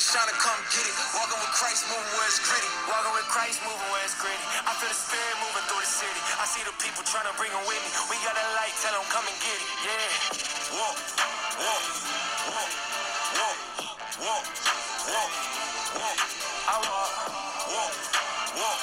To come get it. Walking with Christ, moving where it's gritty. Walking with Christ, moving where it's gritty. I feel the spirit moving through the city. I see the people trying to bring them with me. We got a light, tell them come and get it. Yeah. Walk, walk, walk, walk, walk, walk, walk. I walk, walk, walk,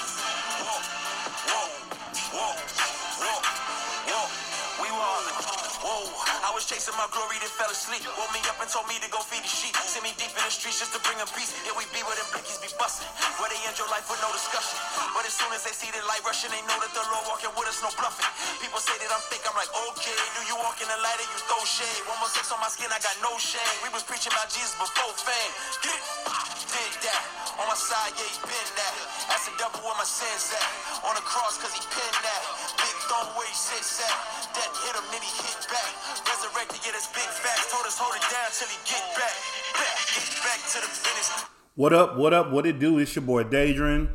was chasing my glory, then fell asleep. Woke me up and told me to go feed the sheep. Send me deep in the streets just to bring them peace. Yeah, we be where them blickies be busting. Where they end your life with no discussion. But as soon as they see the light rushing, they know that the Lord walking with us, no bluffing. People say that I'm fake, I'm like, okay. Do you walk in the light or you throw shade? One more sex on my skin, I got no shame. We was preaching about Jesus before fame. Get? Did that. On my side, yeah, he been that. That's the double where my sins at. On the cross, cause he pinned that. Big throne where he sits at. Death hit him, then he hit back. Yeah, that's big facts. Told us hold it down till he get back. Back, get back to the finish. What up? What up? What it do? It's your boy Daedrin.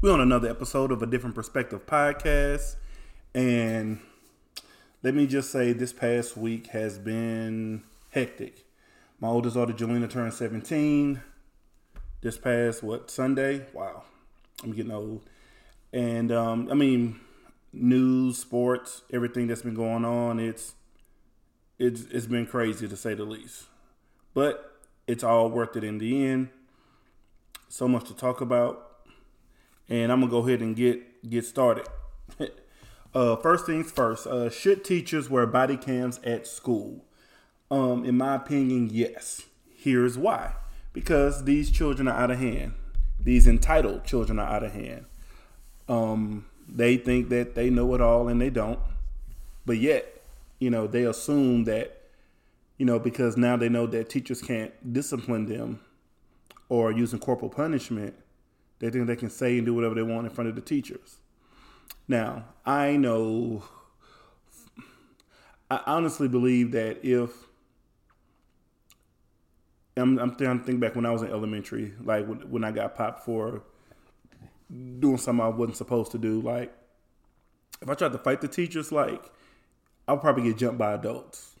We're on another episode of a Different Perspective podcast. And let me just say, this past week has been hectic. My oldest daughter, Jelena, turned 17 this past, what, Sunday? Wow. I'm getting old. And, um, I mean, news, sports, everything that's been going on, it's, it's, it's been crazy to say the least. But it's all worth it in the end. So much to talk about and I'm gonna go ahead and get get started. uh, first things first. Uh, should teachers wear body cams at school? Um, in my opinion, yes. Here's why: because these children are out of hand. These entitled children are out of hand. Um, they think that they know it all, and they don't. But yet, you know, they assume that, you know, because now they know that teachers can't discipline them or using corporal punishment they think they can say and do whatever they want in front of the teachers. Now, I know, I honestly believe that if, I'm, I'm, I'm thinking back when I was in elementary, like when, when I got popped for doing something I wasn't supposed to do. Like, if I tried to fight the teachers, like, I'll probably get jumped by adults.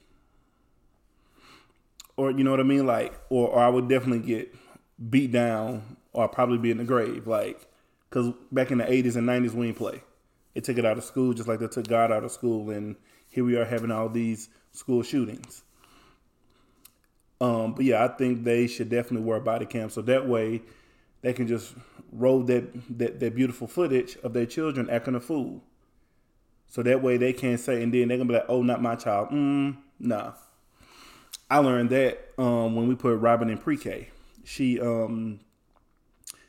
Or, you know what I mean? Like, or, or I would definitely get beat down or I'll probably be in the grave. Like, because back in the 80s and 90s, we didn't play. They took it out of school just like they took God out of school. And here we are having all these school shootings. Um, but yeah, I think they should definitely wear body cam so that way they can just roll that, that, that beautiful footage of their children acting a fool. So that way they can't say, and then they're gonna be like, "Oh, not my child." Mm, nah. I learned that um, when we put Robin in pre-K. She um,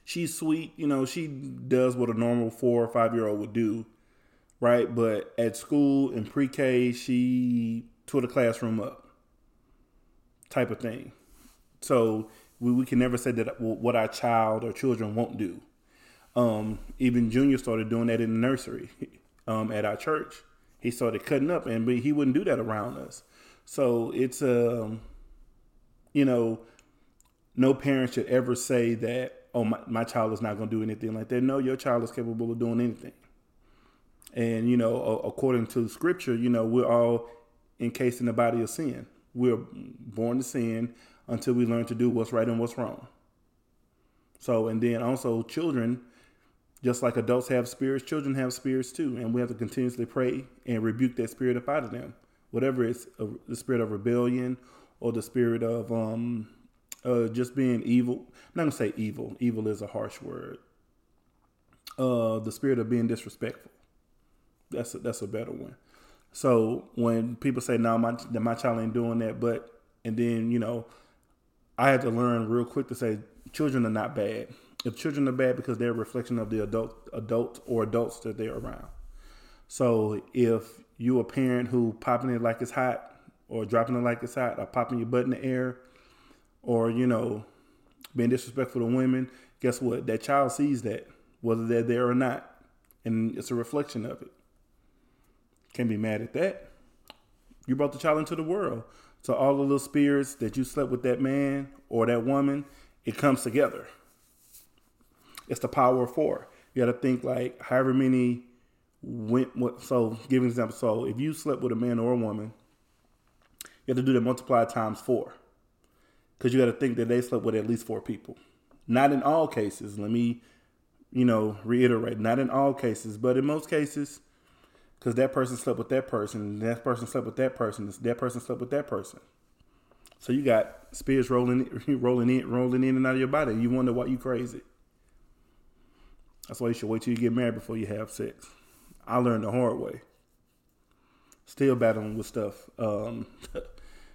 she's sweet. You know, she does what a normal four or five year old would do, right? But at school in pre K, she tore the classroom up, type of thing. So we, we can never say that what our child or children won't do. Um, even Junior started doing that in the nursery um, at our church. He started cutting up, and he wouldn't do that around us. So it's um, you know, no parent should ever say that oh my, my child is not going to do anything like that no your child is capable of doing anything and you know according to scripture you know we're all encased in the body of sin we're born to sin until we learn to do what's right and what's wrong so and then also children just like adults have spirits children have spirits too and we have to continuously pray and rebuke that spirit up out of them whatever it's uh, the spirit of rebellion or the spirit of um, uh, just being evil. I'm not gonna say evil. Evil is a harsh word. Uh, the spirit of being disrespectful. That's a, that's a better one. So when people say, "No, my my child ain't doing that," but and then you know, I had to learn real quick to say children are not bad. If children are bad because they're a reflection of the adult adult or adults that they're around. So if you a parent who popping it like it's hot or dropping it like it's hot or popping your butt in the air or you know being disrespectful to women guess what? That child sees that whether they're there or not and it's a reflection of it. Can't be mad at that. You brought the child into the world. So all the little spirits that you slept with that man or that woman it comes together it's the power of four you got to think like however many went so give an example so if you slept with a man or a woman you have to do that multiplied times four because you got to think that they slept with at least four people. Not in all cases. Let me, you know, reiterate. Not in all cases, but in most cases, because that person slept with that person, that person slept with that person, that person slept with that person. So you got spirits rolling, rolling in, rolling in and out of your body. You wonder why you crazy. That's why you should wait till you get married before you have sex. I learned the hard way. Still battling with stuff um,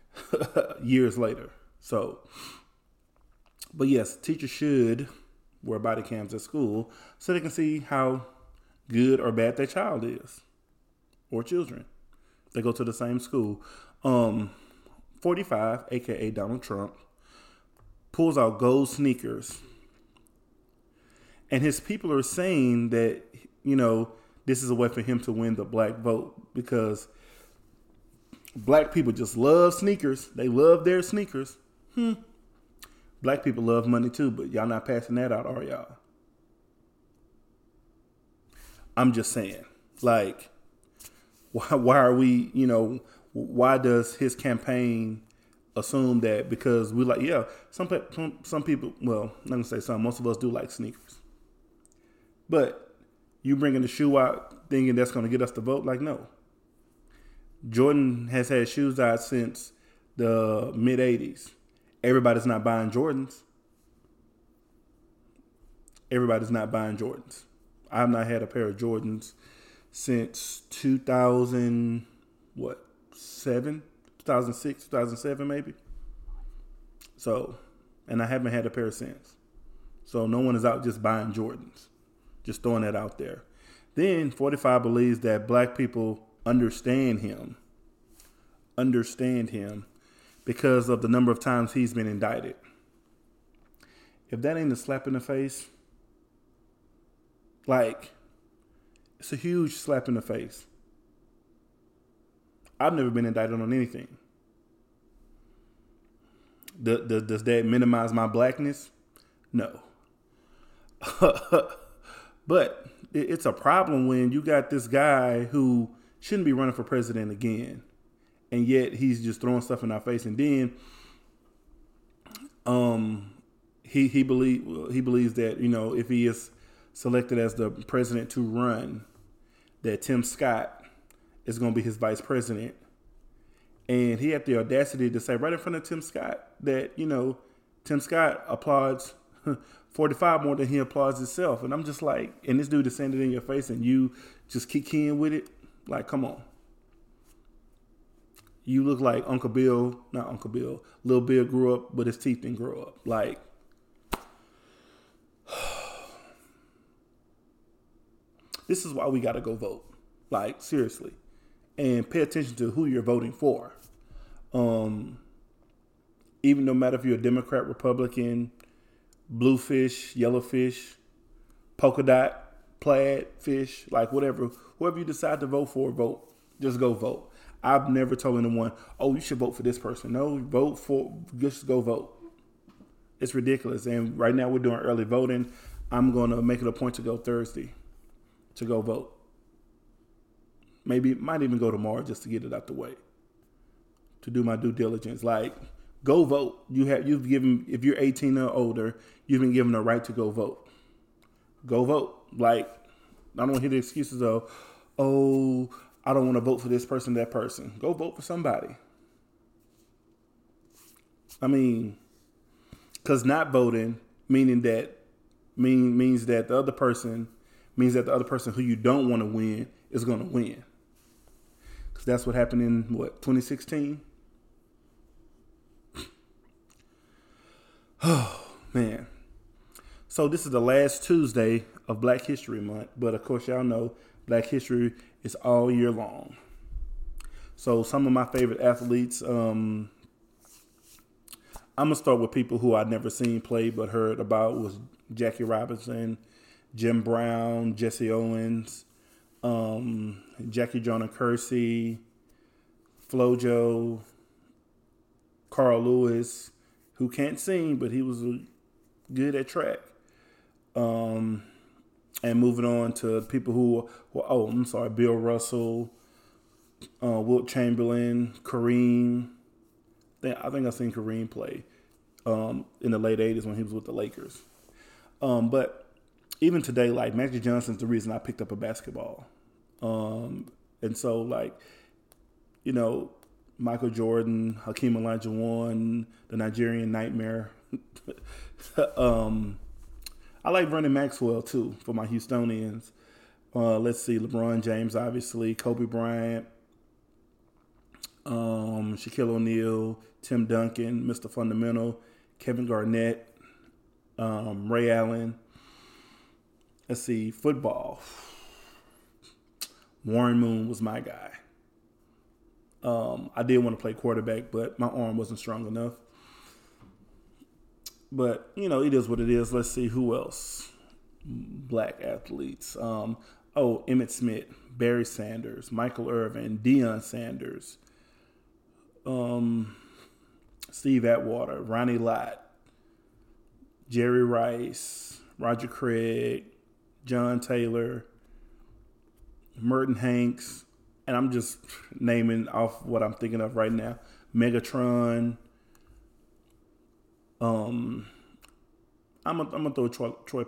years later. So, but yes, teachers should wear body cams at school so they can see how good or bad their child is or children. They go to the same school. Um, 45, aka Donald Trump, pulls out gold sneakers. And his people are saying that, you know, this is a way for him to win the black vote because black people just love sneakers. They love their sneakers. Hmm. Black people love money too, but y'all not passing that out, are y'all? I'm just saying. Like, why, why are we, you know, why does his campaign assume that because we like yeah some some, some people well I'm gonna say some most of us do like sneakers but you bringing the shoe out thinking that's gonna get us to vote like no Jordan has had shoes out since the mid 80s everybody's not buying Jordans everybody's not buying Jordans I've not had a pair of Jordans since 2000 what seven, 2006, 2007 maybe. So, and I haven't had a pair since. So no one is out just buying Jordans. Just throwing that out there. Then 45 believes that black people understand him. Understand him because of the number of times he's been indicted. If that ain't a slap in the face, like, it's a huge slap in the face. I've never been indicted on anything. Does, does that minimize my blackness? No. but it's a problem when you got this guy who shouldn't be running for president again, and yet he's just throwing stuff in our face. And then, um, he he believe he believes that you know if he is selected as the president to run, that Tim Scott is going to be his vice president. And he had the audacity to say right in front of Tim Scott that, you know, Tim Scott applauds 45 more than he applauds himself. And I'm just like, and this dude is saying it in your face and you just keep keying with it. Like, come on. You look like Uncle Bill, not Uncle Bill. Little Bill grew up, but his teeth didn't grow up. Like, this is why we got to go vote. Like, seriously and pay attention to who you're voting for. Um, even no matter if you're a Democrat, Republican, bluefish, yellowfish, polka dot, plaid fish, like whatever, whoever you decide to vote for, vote. Just go vote. I've never told anyone, oh, you should vote for this person. No, vote for, just go vote. It's ridiculous. And right now we're doing early voting. I'm going to make it a point to go Thursday to go vote. Maybe might even go tomorrow just to get it out the way. To do my due diligence. Like, go vote. You have you've given if you're 18 or older, you've been given a right to go vote. Go vote. Like, I don't want to hear the excuses of, oh, I don't want to vote for this person, that person. Go vote for somebody. I mean, because not voting, meaning that mean means that the other person means that the other person who you don't want to win is going to win because that's what happened in what 2016. Oh man. So this is the last Tuesday of Black History Month, but of course y'all know Black History is all year long. So some of my favorite athletes, um, I'm gonna start with people who I've never seen play but heard about was Jackie Robinson, Jim Brown, Jesse Owens, um, Jackie Joyner Kersee, Flojo, Carl Lewis, who can't sing, but he was good at track. Um, and moving on to people who, well, oh, I'm sorry, Bill Russell, uh, Wilt Chamberlain, Kareem. I think I've seen Kareem play. um, in the late '80s when he was with the Lakers. Um, but even today, like Magic Johnson's the reason I picked up a basketball. Um, and so, like, you know, Michael Jordan, Hakeem Olajuwon, the Nigerian Nightmare. um, I like Vernon Maxwell too for my Houstonians. Uh, let's see, LeBron James, obviously, Kobe Bryant, um, Shaquille O'Neal, Tim Duncan, Mr. Fundamental, Kevin Garnett, um, Ray Allen. Let's see, football. Warren Moon was my guy. Um, I did want to play quarterback, but my arm wasn't strong enough. But you know, it is what it is. Let's see who else. Black athletes. Um, oh, Emmitt Smith, Barry Sanders, Michael Irvin, Deion Sanders, um, Steve Atwater, Ronnie Lott, Jerry Rice, Roger Craig, John Taylor, Merton Hanks, and I'm just naming off what I'm thinking of right now. Megatron. Um, I'm gonna, I'm throw Troy, Troy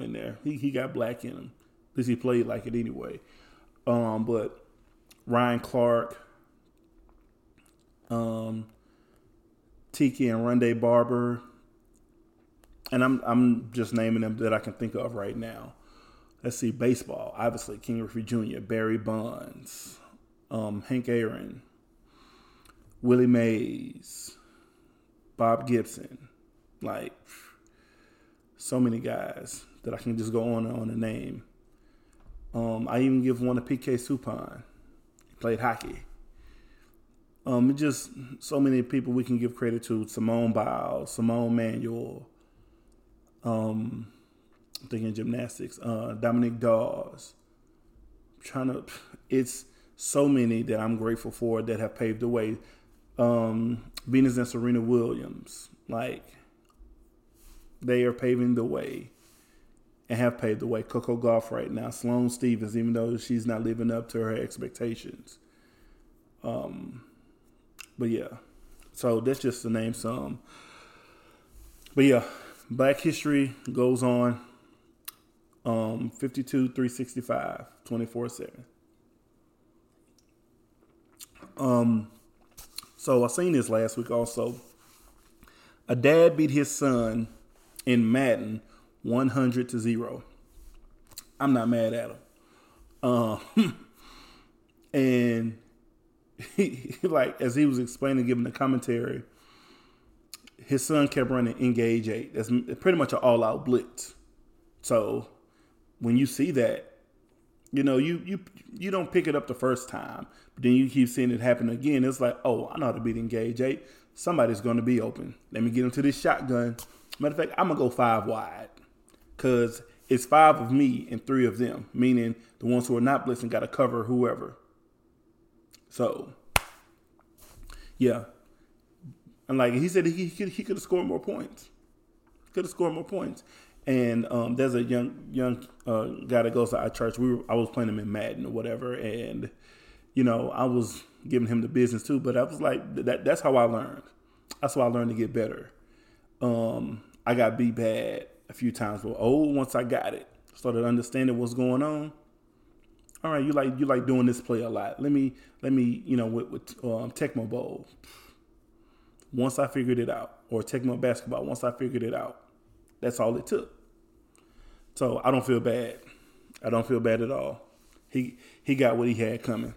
in there. He he got black in him. Least he played like it anyway. Um, but Ryan Clark, um, Tiki and Rondé Barber, and I'm I'm just naming them that I can think of right now. Let's see, baseball. Obviously, Ken Griffey Jr., Barry Bonds, um, Hank Aaron, Willie Mays, Bob Gibson. Like, so many guys that I can just go on and on and name. Um, I even give one to PK Subban. He played hockey. Um, just so many people we can give credit to: Simone Biles, Simone Manuel, um, I'm thinking gymnastics. Uh, Dominique Dawes. I'm trying to. It's so many that I'm grateful for that have paved the way. Um, Venus and Serena Williams, like they are paving the way and have paved the way. Coco Gauff right now, Sloane Stevens, even though she's not living up to her expectations. Um, but yeah, so that's just to name some. But yeah, Black History goes on um, 52, 365, 24 7. Um, so I seen this last week also. A dad beat his son in Madden 100 to 0. I'm not mad at him. Um, and he, like, as he was explaining, giving the commentary, his son kept running engage eight. That's pretty much an all out blitz. So when you see that, you know, you you you don't pick it up the first time, but then you keep seeing it happen again. It's like, oh, I know how to beat engage eight. Somebody's going to be open. Let me get into this shotgun. Matter of fact, I'm gonna go five wide because it's five of me and three of them, meaning the ones who are not blitzing got to cover whoever. So, yeah, and like he said, he he could have scored more points. Could have scored more points. And um, there's a young young uh, guy that goes to our church. We were, I was playing him in Madden or whatever, and you know I was giving him the business too. But I was like, that that's how I learned. That's how I learned to get better. Um, I got beat bad a few times, but oh, once I got it, started understanding what's going on. All right, you like you like doing this play a lot. Let me let me you know with, with um, Tecmo Bowl. Once I figured it out, or Tecmo basketball. Once I figured it out, that's all it took. So I don't feel bad. I don't feel bad at all. He he got what he had coming.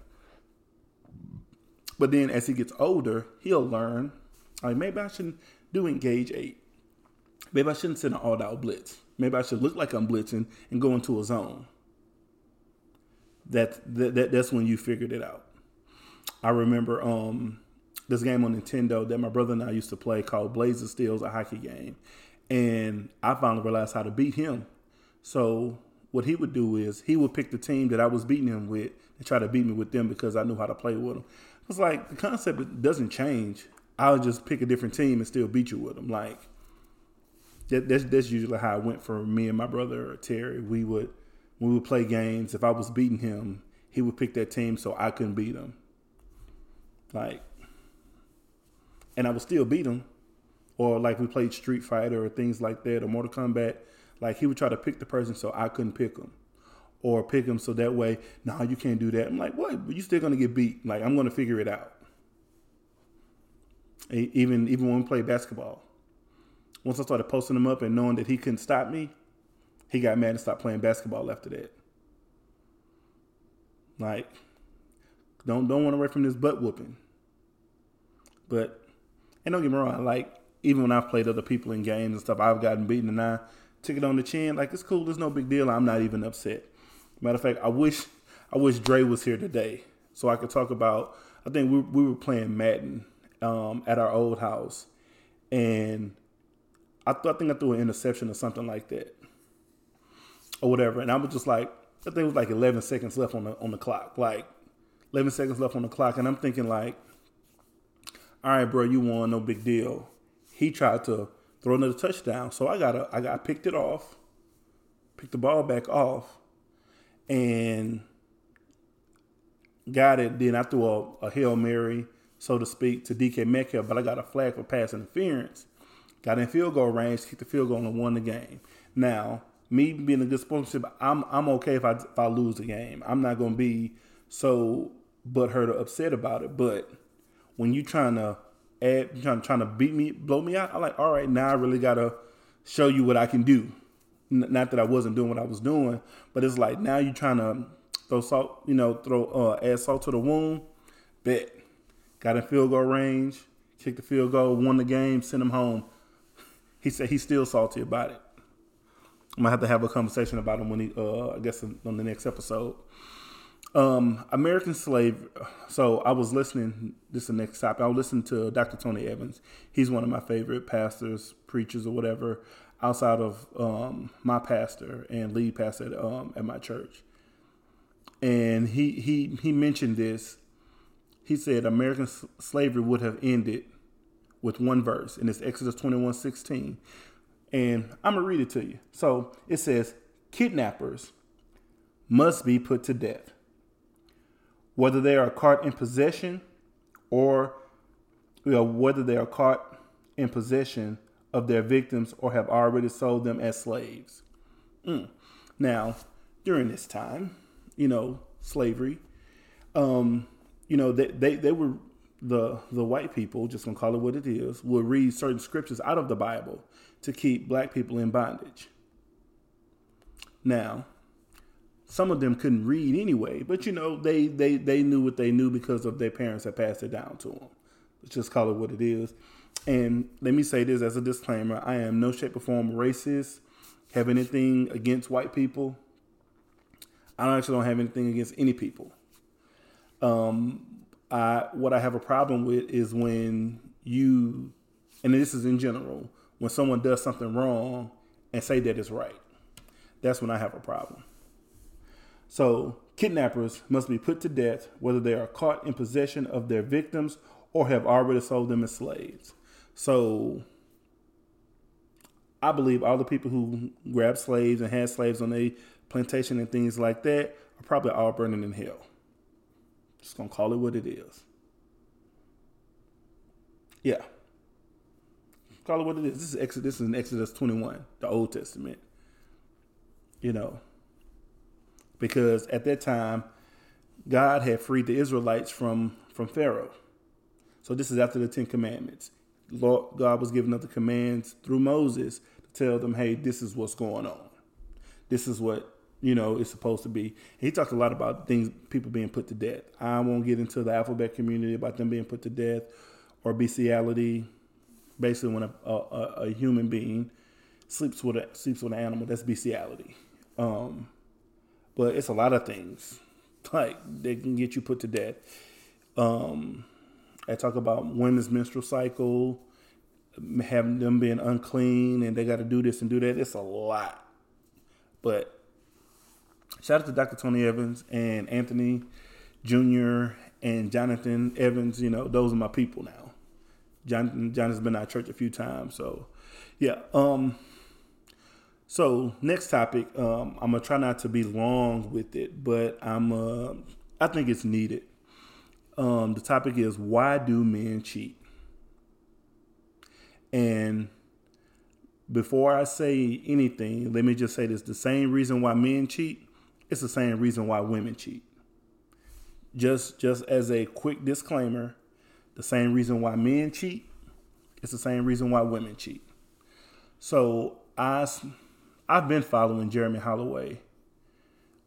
But then as he gets older, he'll learn. Like maybe I shouldn't do engage eight. Maybe I shouldn't send an all out blitz. Maybe I should look like I'm blitzing and go into a zone. That, that, that that's when you figured it out. I remember um, this game on Nintendo that my brother and I used to play called Blaze Steels, a hockey game and I finally realized how to beat him. So what he would do is he would pick the team that I was beating him with and try to beat me with them because I knew how to play with them. It's like the concept doesn't change. I'll just pick a different team and still beat you with them. Like that, that's that's usually how it went for me and my brother Terry. We would we would play games. If I was beating him, he would pick that team so I couldn't beat him. Like, and I would still beat him or like we played Street Fighter or things like that or Mortal Kombat, like he would try to pick the person so I couldn't pick him. Or pick him so that way, no, nah, you can't do that. I'm like, what? But you still gonna get beat. Like I'm gonna figure it out. Even even when we play basketball. Once I started posting him up and knowing that he couldn't stop me, he got mad and stopped playing basketball after that. Like, don't don't want to away from this butt whooping. But and don't get me wrong, like even when I've played other people in games and stuff, I've gotten beaten and I took it on the chin. Like it's cool, there's no big deal. I'm not even upset. Matter of fact, I wish I wish Dre was here today so I could talk about. I think we we were playing Madden um, at our old house, and I, th- I think I threw an interception or something like that, or whatever. And I was just like, I think it was like 11 seconds left on the on the clock, like 11 seconds left on the clock, and I'm thinking like, all right, bro, you won, no big deal. He tried to throw another touchdown, so I got a, I got picked it off, picked the ball back off, and got it. Then I threw a, a hail mary, so to speak, to DK Metcalf, but I got a flag for pass interference. Got in field goal range, kicked the field goal, and won the game. Now me being a good sportsmanship, I'm I'm okay if I if I lose the game. I'm not gonna be so butthurt or upset about it. But when you're trying to add, trying trying to beat me, blow me out, I'm like, all right, now I really gotta show you what I can do. N- not that I wasn't doing what I was doing, but it's like now you're trying to throw salt, you know, throw uh, add salt to the wound. Bet got in field goal range, kicked the field goal, won the game, sent him home. He said he's still salty about it. I'm gonna have to have a conversation about him when he, uh, I guess, on the next episode. Um, American slave. So I was listening. This is the next topic. I was listening to Dr. Tony Evans. He's one of my favorite pastors, preachers, or whatever, outside of um, my pastor and lead pastor at, um, at my church. And he he he mentioned this. He said American slavery would have ended with one verse, and it's Exodus 21, 16. And I'm to read it to you. So it says, Kidnappers must be put to death, whether they are caught in possession or you know, whether they are caught in possession of their victims or have already sold them as slaves. Mm. Now, during this time, you know, slavery, um, you know, they, they, they were the the white people, just gonna call it what it is, will read certain scriptures out of the Bible to keep black people in bondage. Now, some of them couldn't read anyway, but you know, they they they knew what they knew because of their parents had passed it down to them. Let's just call it what it is. And let me say this as a disclaimer: I am no shape or form racist. Have anything against white people? I actually don't have anything against any people. Um, I what I have a problem with is when you, and this is in general, when someone does something wrong and say that it's right. That's when I have a problem. So, kidnappers must be put to death whether they are caught in possession of their victims or have already sold them as slaves. So, I believe all the people who grabbed slaves and had slaves on a plantation and things like that are probably all burning in hell. Just gonna call it what it is. Yeah. Call it what it is. This is Exodus. This is in Exodus 21, the Old Testament. You know, because at that time, God had freed the Israelites from from Pharaoh. So this is after the Ten Commandments. Lord God was giving up the commands through Moses to tell them, "Hey, this is what's going on. This is what you know is supposed to be." He talked a lot about things, people being put to death. I won't get into the alphabet community about them being put to death or bestiality basically when a, a, a human being sleeps with a sleeps with an animal. That's bestiality. Um, but it's a lot of things like they can get you put to death. Um, I talk about women's menstrual cycle, having them being unclean, and they got to do this and do that. It's a lot. But shout out to Dr. Tony Evans and Anthony Jr. and Jonathan Evans. You know, those are my people now. John John has been at church a few times. So yeah. Um so next topic, um, I'm gonna try not to be long with it, but I'm uh, I think it's needed. Um, the topic is why do men cheat? And before I say anything, let me just say this: the same reason why men cheat, it's the same reason why women cheat. Just just as a quick disclaimer, the same reason why men cheat, it's the same reason why women cheat. So I I've been following Jeremy Holloway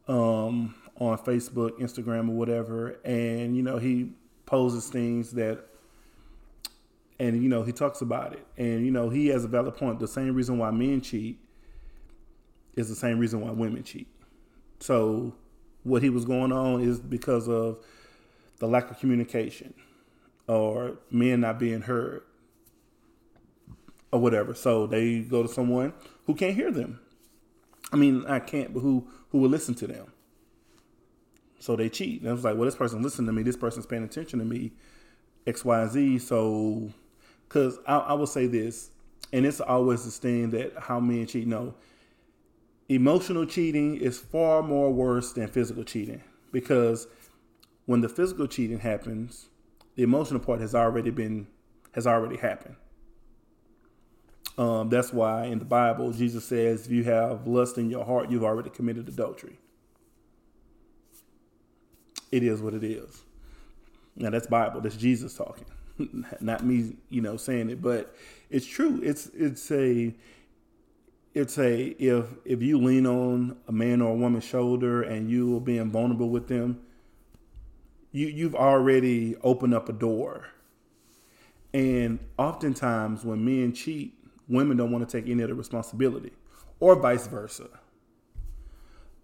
um, on Facebook, Instagram, or whatever, and you know he poses things that and you know he talks about it. And you know he has a valid point. The same reason why men cheat is the same reason why women cheat. So what he was going on is because of the lack of communication or men not being heard or whatever. So they go to someone who can't hear them i mean i can't but who who will listen to them so they cheat and i was like well this person listened to me this person's paying attention to me x y z so because I, I will say this, and it's always this thing that how men cheat. No, emotional cheating is far more worse than physical cheating because when the physical cheating happens, the emotional part has already been has already happened. Um, that's why in the Bible Jesus says, "If you have lust in your heart, you've already committed adultery." It is what it is. Now that's Bible. That's Jesus talking. not me, you know, saying it, but it's true. It's it's a it's a if if you lean on a man or a woman's shoulder and you are being vulnerable with them, you you've already opened up a door. And oftentimes when men cheat, women don't want to take any of the responsibility, or vice versa.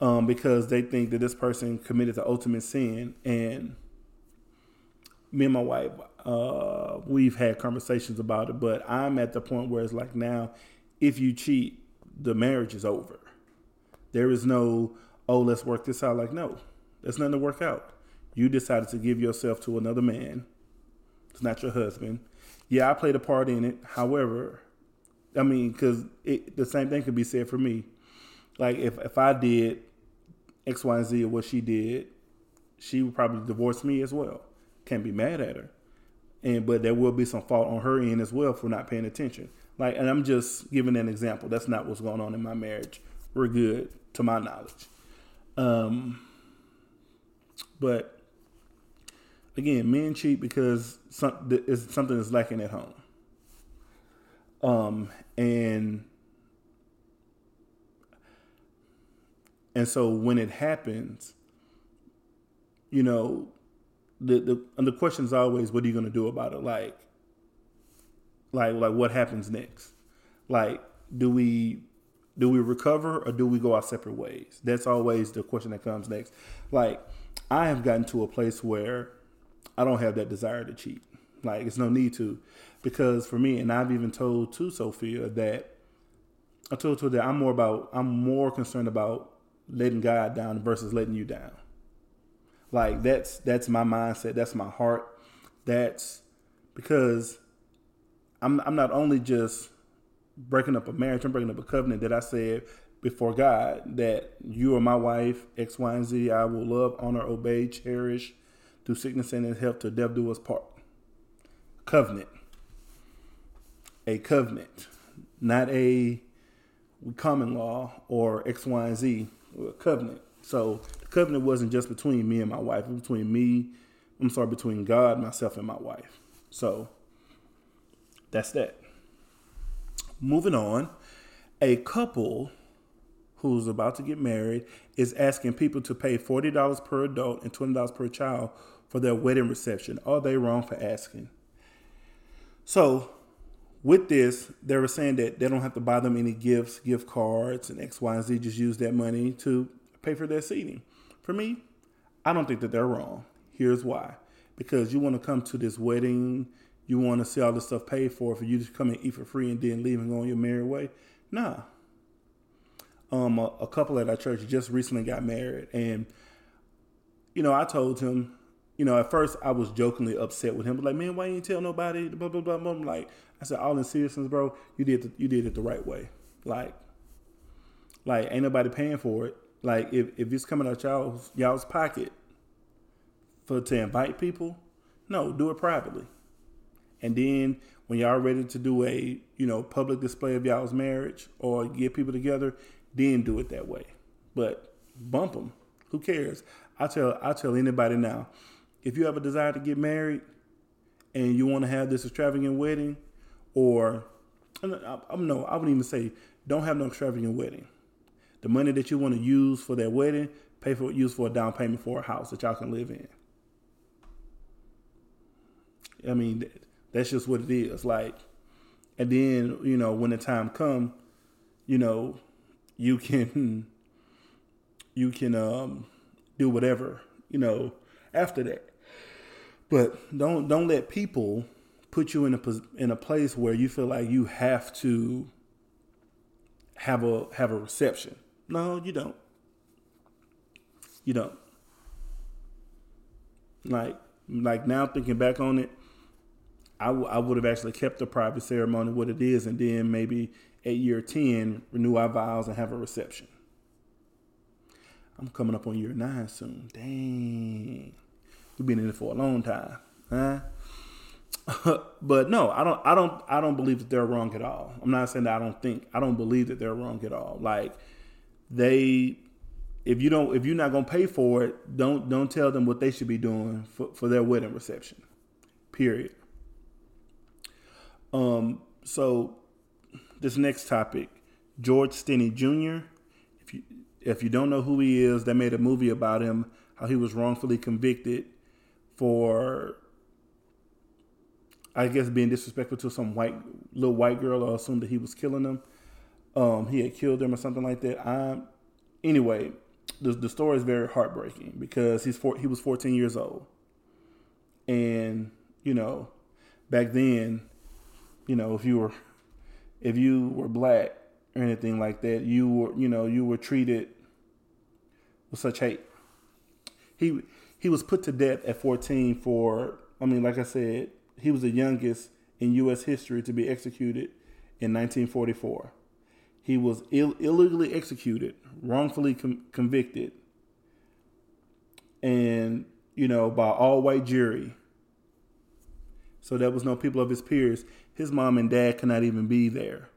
Um, because they think that this person committed the ultimate sin and me and my wife uh, we've had conversations about it, but I'm at the point where it's like now, if you cheat, the marriage is over. There is no, oh, let's work this out. Like, no, there's nothing to work out. You decided to give yourself to another man. It's not your husband. Yeah, I played a part in it. However, I mean, because the same thing could be said for me. Like, if, if I did X, Y, and Z or what she did, she would probably divorce me as well. Can't be mad at her and but there will be some fault on her end as well for not paying attention. Like, and I'm just giving an example. That's not what's going on in my marriage. We're good, to my knowledge. Um, but again, men cheat because some, is something is lacking at home. Um, and and so when it happens, you know, the the and the question is always, what are you to do about it? Like, like like what happens next? Like, do we do we recover or do we go our separate ways? That's always the question that comes next. Like, I have gotten to a place where I don't have that desire to cheat. Like, it's no need to, because for me, and I've even told to Sophia that I told her that I'm more about I'm more concerned about letting God down versus letting you down. Like that's that's my mindset. That's my heart. That's because I'm I'm not only just breaking up a marriage. I'm breaking up a covenant that I said before God that you are my wife. X, Y, and Z. I will love, honor, obey, cherish through sickness and in health to death do us part. Covenant. A covenant, not a common law or X, Y, and Z. A covenant. So the covenant wasn't just between me and my wife, it was between me, I'm sorry, between God, myself, and my wife. So that's that. Moving on, a couple who's about to get married is asking people to pay $40 per adult and $20 per child for their wedding reception. Are they wrong for asking? So, with this, they were saying that they don't have to buy them any gifts, gift cards, and X, Y, and Z. Just use that money to pay for their seating. For me, I don't think that they're wrong. Here's why. Because you want to come to this wedding, you want to see all this stuff paid for, for you to come and eat for free and then leave and go on your merry way. Nah. Um, a, a couple at our church just recently got married, and you know, I told him, you know, at first I was jokingly upset with him, but like, man, why you tell nobody? Blah blah blah blah. Like, I said, all in seriousness, bro, you did the, you did it the right way. Like, like ain't nobody paying for it. Like if, if it's coming out y'all's y'all's pocket for to invite people, no, do it privately. And then when y'all ready to do a you know public display of y'all's marriage or get people together, then do it that way. But bump them. Who cares? I tell I tell anybody now, if you have a desire to get married and you want to have this extravagant wedding, or I, am no, I wouldn't even say don't have no extravagant wedding. The money that you want to use for that wedding, pay for use for a down payment for a house that y'all can live in. I mean, that's just what it is. Like, and then you know when the time come, you know, you can you can um do whatever you know after that. But don't don't let people put you in a in a place where you feel like you have to have a have a reception. No, you don't. You don't. Like like now thinking back on it, I, w- I would have actually kept the private ceremony what it is, and then maybe at year ten renew our vows and have a reception. I'm coming up on year nine soon. Dang, we've been in it for a long time, huh? but no, I don't. I don't. I don't believe that they're wrong at all. I'm not saying that I don't think. I don't believe that they're wrong at all. Like they, if you don't, if you're not gonna pay for it, don't don't tell them what they should be doing for, for their wedding reception. Period. Um. So this next topic, George Stinney Jr. If you if you don't know who he is, they made a movie about him, how he was wrongfully convicted for I guess being disrespectful to some white little white girl or assumed that he was killing them. Um, he had killed them or something like that. I, anyway, the the story is very heartbreaking because he's four, he was 14 years old, and you know, back then, you know, if you were if you were black or anything like that, you were you know you were treated with such hate. He he was put to death at 14 for I mean, like I said, he was the youngest in U.S. history to be executed in 1944. He was Ill- illegally executed, wrongfully com- convicted, and you know by all white jury. So there was no people of his peers. His mom and dad could not even be there.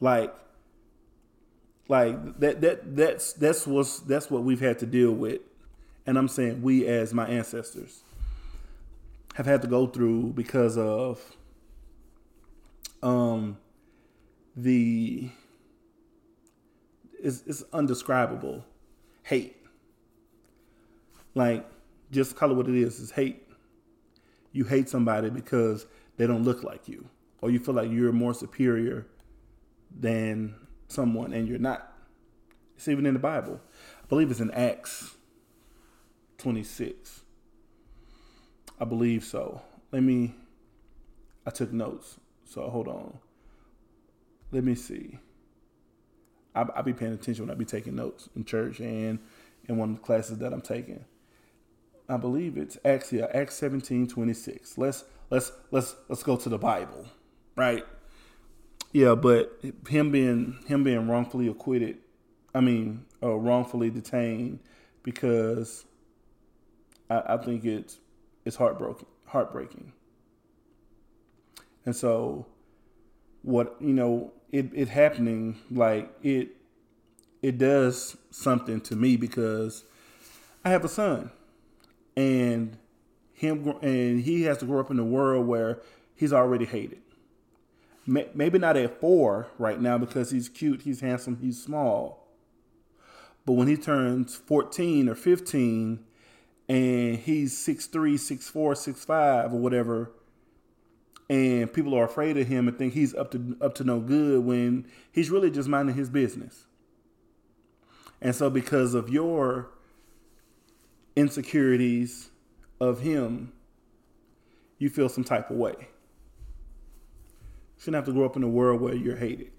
Like, like that that that's that's what's that's what we've had to deal with, and I'm saying we as my ancestors have had to go through because of um the it's, it's undescribable. Hate. Like just call it what it is is hate. You hate somebody because they don't look like you or you feel like you're more superior than someone and you're not it's even in the bible i believe it's in acts 26 I believe so. Let me. I took notes, so hold on. Let me see. I, will be paying attention when I be taking notes in church and in one of the classes that I'm taking. I believe it's Acts, yeah, Acts 17, 26. Let's let's let's let's go to the Bible, right? Yeah, but him being him being wrongfully acquitted, I mean, uh, wrongfully detained, because I, I think it's is heartbroken, heartbreaking. And so, what you know, it it happening like it it does something to me because I have a son, and him and he has to grow up in a world where he's already hated. Maybe not at four right now because he's cute, he's handsome, he's small. But when he turns 14 or 15, and he's 6'3, 6'4, 6'5 or whatever, and people are afraid of him and think he's up to up to no good when he's really just minding his business. And so because of your insecurities of him, you feel some type of way. Shouldn't have to grow up in a world where you're hated.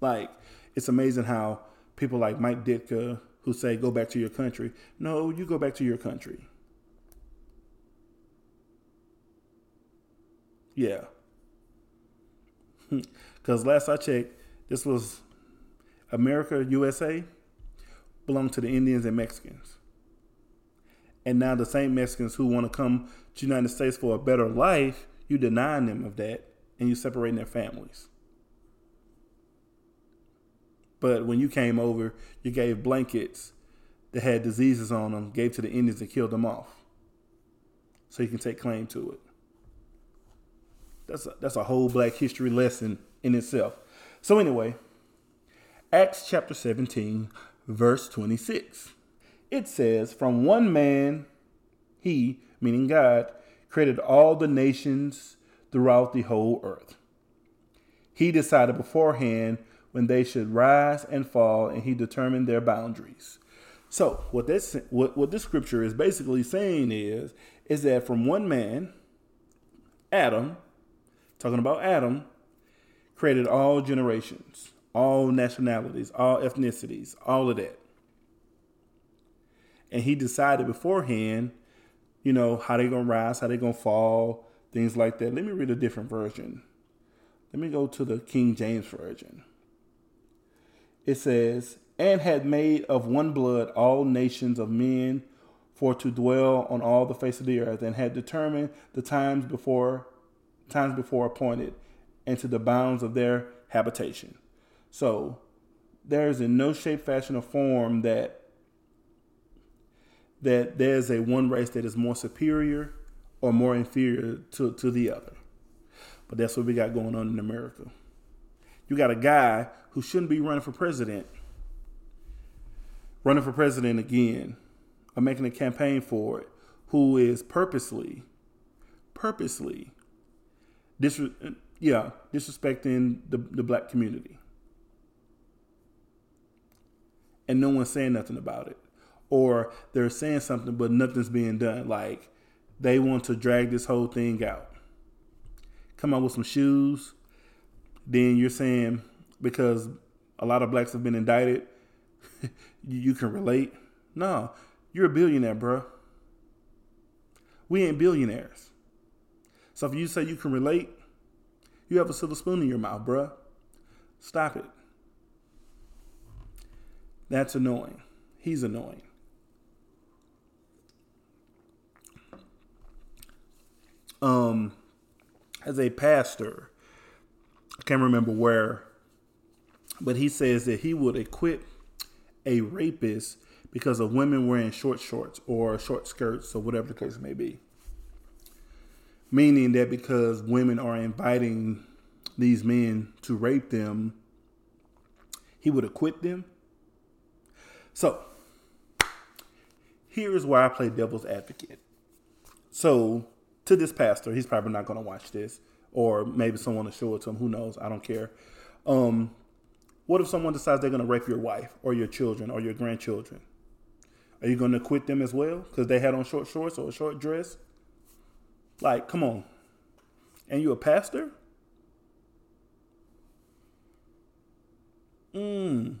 Like, it's amazing how people like Mike Ditka who say go back to your country. No, you go back to your country. Yeah. Because last I checked, this was America, USA, belonged to the Indians and Mexicans. And now the same Mexicans who want to come to the United States for a better life, you denying them of that and you separating their families. But when you came over, you gave blankets that had diseases on them, gave to the Indians and killed them off. So you can take claim to it. That's a, that's a whole black history lesson in itself. So anyway, Acts chapter 17, verse 26. It says, From one man, he, meaning God, created all the nations throughout the whole earth. He decided beforehand when they should rise and fall, and he determined their boundaries. So what this what, what this scripture is basically saying is is that from one man, Adam, talking about Adam, created all generations, all nationalities, all ethnicities, all of that. And he decided beforehand, you know, how they gonna rise, how they gonna fall, things like that. Let me read a different version. Let me go to the King James Version. It says, and had made of one blood all nations of men for to dwell on all the face of the earth, and had determined the times before times before appointed, and to the bounds of their habitation. So there is in no shape, fashion, or form that that there's a one race that is more superior or more inferior to, to the other. But that's what we got going on in America. You got a guy who shouldn't be running for president, running for president again, or making a campaign for it, who is purposely, purposely, yeah, disrespecting the, the black community. And no one's saying nothing about it. Or they're saying something, but nothing's being done. Like, they want to drag this whole thing out. Come out with some shoes. Then you're saying because a lot of blacks have been indicted, you can relate. No, you're a billionaire, bro. We ain't billionaires. So if you say you can relate, you have a silver spoon in your mouth, bruh. Stop it. That's annoying. He's annoying. Um, as a pastor, I can't remember where, but he says that he would acquit a rapist because of women wearing short shorts or short skirts or whatever the case may be. Meaning that because women are inviting these men to rape them, he would acquit them. So, here's where I play devil's advocate. So, to this pastor. He's probably not going to watch this, or maybe someone will show it to him. Who knows? I don't care. Um, what if someone decides they're going to rape your wife or your children or your grandchildren? Are you going to quit them as well because they had on short shorts or a short dress? Like, come on. And you a pastor? Mm.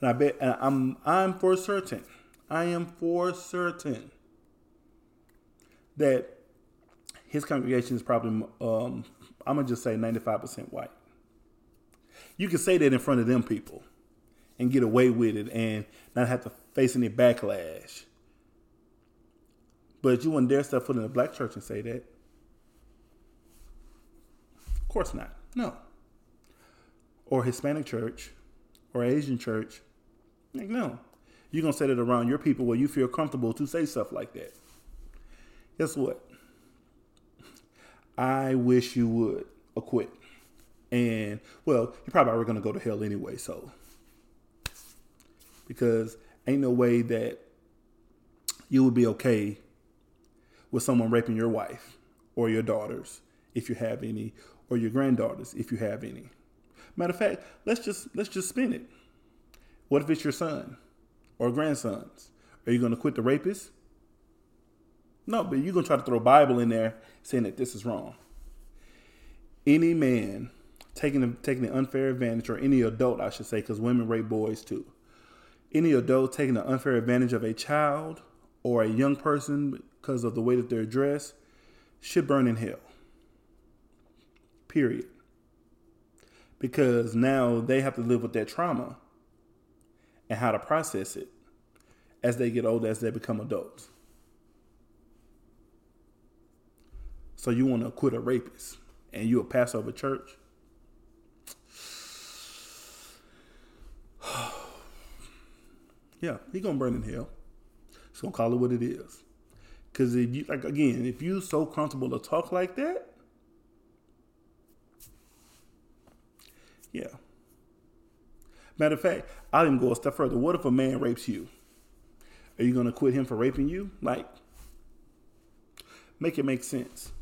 And I bet and I'm I'm for certain. I am for certain that his congregation is probably, um, I'm gonna just say 95% white. You can say that in front of them people and get away with it and not have to face any backlash. But you wouldn't dare step foot in a black church and say that. Of course not. No. Or Hispanic church or Asian church. Like, no. You're going to say that around your people where you feel comfortable to say stuff like that. Guess what? I wish you would acquit. And well, you're probably already gonna go to hell anyway, so because ain't no way that you would be okay with someone raping your wife or your daughters if you have any, or your granddaughters if you have any. Matter of fact, let's just let's just spin it. What if it's your son or grandsons? Are you gonna quit the rapist? No, but you're gonna try to throw a Bible in there saying that this is wrong. Any man taking taking an unfair advantage, or any adult, I should say, because women rape boys too. Any adult taking an unfair advantage of a child or a young person because of the way that they're dressed should burn in hell. Period. Because now they have to live with that trauma and how to process it as they get older, as they become adults. So you want to acquit a rapist and you a a church? yeah, he gonna burn in hell. He's gonna call it what it is. Cause if you like again, if you so comfortable to talk like that, yeah. Matter of fact, I'll even go a step further. What if a man rapes you? Are you gonna quit him for raping you? Like, make it make sense.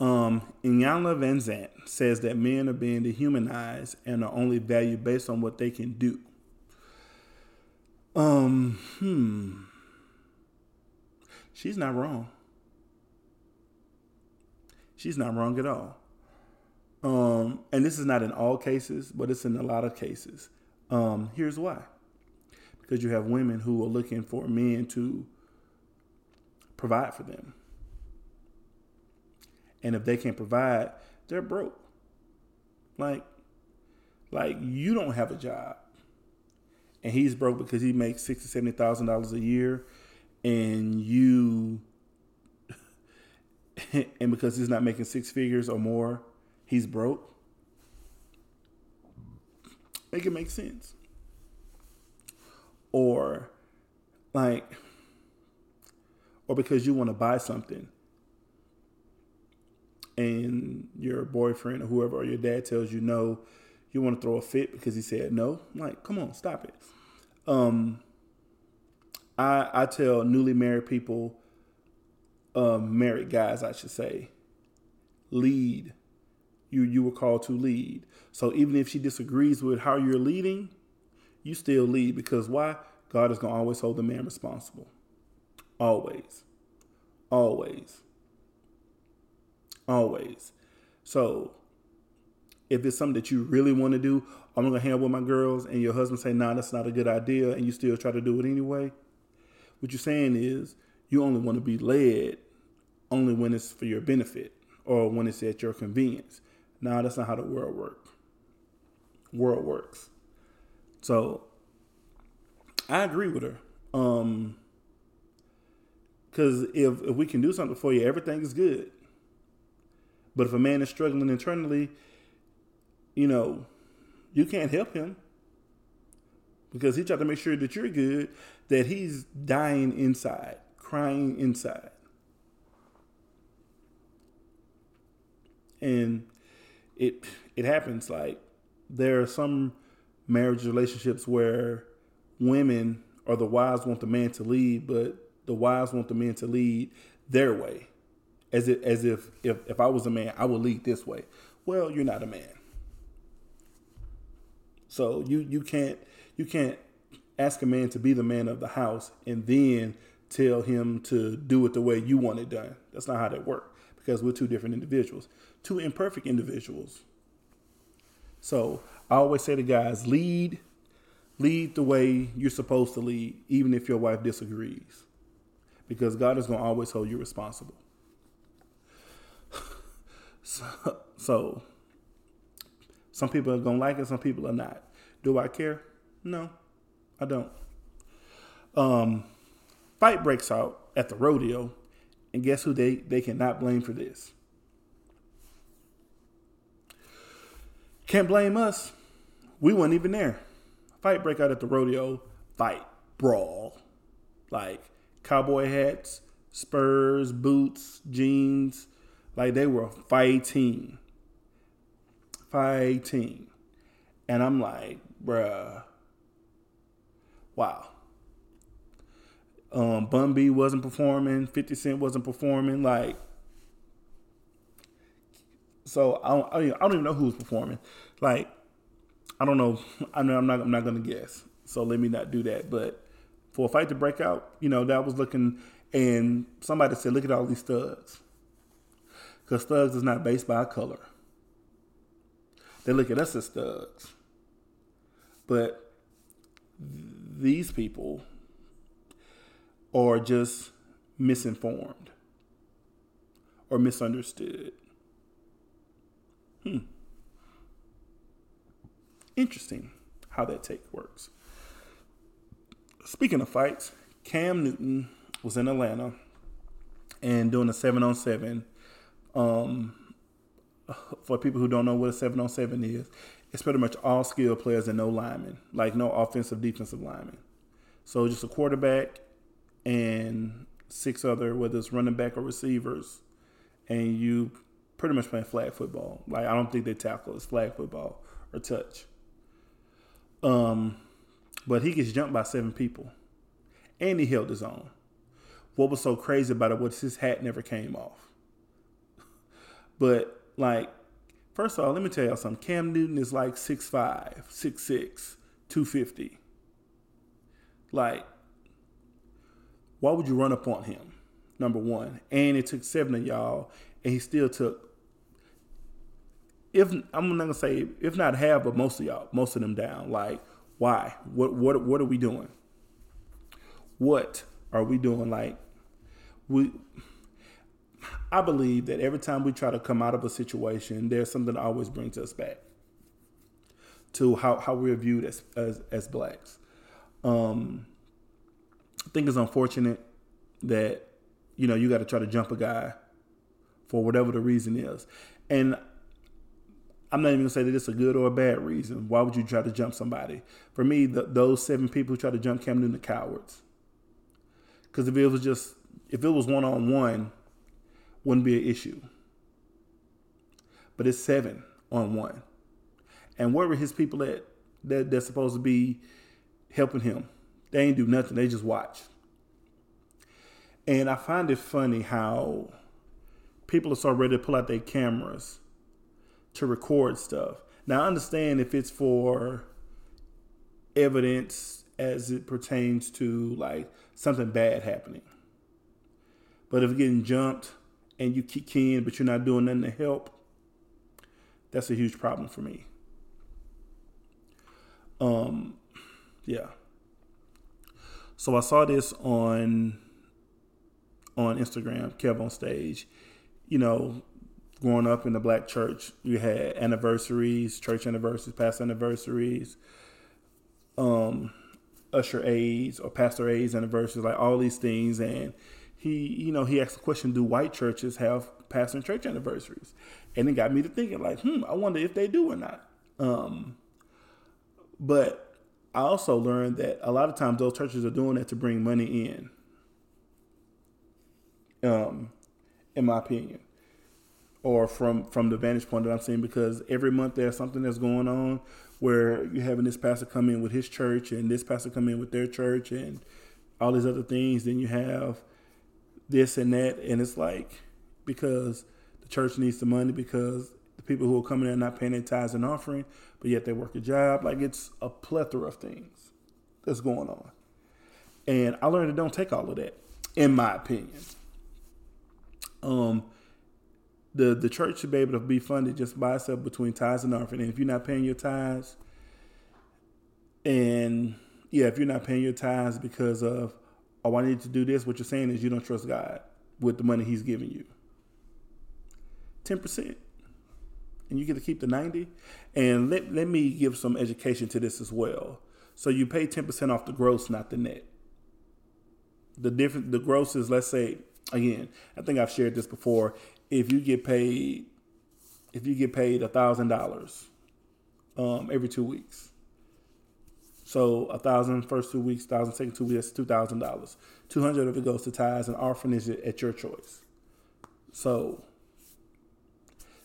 Um, Iyanla Vanzant says that men are being dehumanized and are only valued based on what they can do. Um, hmm. She's not wrong. She's not wrong at all. Um, and this is not in all cases, but it's in a lot of cases. Um, here's why. Because you have women who are looking for men to provide for them. And if they can't provide, they're broke. Like, like you don't have a job, and he's broke because he makes sixty, seventy thousand dollars a year, and you, and because he's not making six figures or more, he's broke. Make it make sense. Or, like, or because you want to buy something and your boyfriend or whoever or your dad tells you no, you want to throw a fit because he said no. I'm like, come on, stop it. Um, I I tell newly married people, um, married guys, I should say, lead. You you were called to lead. So even if she disagrees with how you're leading, you still lead because why? God is gonna always hold the man responsible. Always. Always. Always. So if it's something that you really want to do, I'm gonna hang out with my girls, and your husband say, "Nah, that's not a good idea," and you still try to do it anyway. What you're saying is you only want to be led only when it's for your benefit or when it's at your convenience. Nah, that's not how the world works. World works. So I agree with her. Um, because if if we can do something for you, everything is good. But if a man is struggling internally, you know, you can't help him because he tried to make sure that you're good, that he's dying inside, crying inside. And it it happens like there are some marriage relationships where women or the wives want the man to lead, but the wives want the men to lead their way as if as if if, if I was a man, I would lead this way. Well, you're not a man. So you you can't you can't ask a man to be the man of the house and then tell him to do it the way you want it done. That's not how that works because we're two different individuals, two imperfect individuals. So I always say to guys, lead, lead the way you're supposed to lead, even if your wife disagrees, because God is going to always hold you responsible. So, so some people are gonna like it, some people are not. Do I care? No, I don't. Um, fight breaks out at the rodeo, and guess who they, they cannot blame for this? Can't blame us. We weren't even there. Fight break out at the rodeo, fight, brawl. Like cowboy hats, spurs, boots, jeans, like they were fighting. Fighting. And I'm like, bruh. Wow. Um, Bun wasn't performing. 50 Cent wasn't performing. Like, so I don't, I don't even know who was performing. Like, I don't know. I know I'm not. I'm not gonna guess. So let me not do that. But for a fight to break out, you know, that was looking. And somebody said, "Look at all these thugs." Because thugs is not based by color. They look at us as thugs. But these people are just misinformed or misunderstood. Hmm. Interesting how that take works. Speaking of fights, Cam Newton was in Atlanta and doing a seven on seven. Um, for people who don't know what a seven on seven is, it's pretty much all skill players and no linemen, like no offensive, defensive linemen. So just a quarterback and six other, whether it's running back or receivers, and you pretty much playing flag football. Like I don't think they tackle it's flag football or touch. Um, but he gets jumped by seven people, and he held his own. What was so crazy about it was his hat never came off. But like, first of all, let me tell y'all something. Cam Newton is like 6'5", 6'6", 250. Like, why would you run up on him? Number one. And it took seven of y'all, and he still took if I'm not gonna say if not half, but most of y'all, most of them down. Like, why? What what what are we doing? What are we doing? Like, we I believe that every time we try to come out of a situation, there's something that always brings us back to how, how we're viewed as, as, as blacks. Um, I think it's unfortunate that, you know, you got to try to jump a guy for whatever the reason is. And I'm not even gonna say that it's a good or a bad reason. Why would you try to jump somebody? For me, the, those seven people who try to jump Cam Newton are cowards. Because if it was just if it was one on one, wouldn't be an issue. But it's seven on one. And where were his people at that they're supposed to be helping him? They ain't do nothing, they just watch. And I find it funny how people are so ready to pull out their cameras to record stuff. Now I understand if it's for evidence as it pertains to like something bad happening. But if getting jumped and you keep keying, but you're not doing nothing to help, that's a huge problem for me. Um, yeah. So I saw this on on Instagram, Kev on stage. You know, growing up in the black church, you had anniversaries, church anniversaries, past anniversaries, um, usher aids or pastor aids anniversaries, like all these things, and he, you know, he asked the question, do white churches have pastor and church anniversaries? And it got me to thinking, like, hmm, I wonder if they do or not. Um, but I also learned that a lot of times those churches are doing that to bring money in. Um, in my opinion, or from from the vantage point that I'm seeing, because every month there's something that's going on where you're having this pastor come in with his church and this pastor come in with their church and all these other things. Then you have this and that, and it's like because the church needs the money because the people who are coming in are not paying their tithes and offering, but yet they work a job. Like it's a plethora of things that's going on, and I learned to don't take all of that, in my opinion. Um, the the church should be able to be funded just by itself between tithes and offering. And if you're not paying your tithes, and yeah, if you're not paying your tithes because of oh, I need to do this, what you're saying is you don't trust God with the money He's giving you. 10%. And you get to keep the 90. And let, let me give some education to this as well. So you pay 10% off the gross, not the net. The different the gross is let's say again, I think I've shared this before. If you get paid if you get paid a thousand dollars um, every two weeks, so a thousand first two weeks, thousand second two weeks, two thousand dollars. Two hundred of it goes to tithes, and is at your choice. So,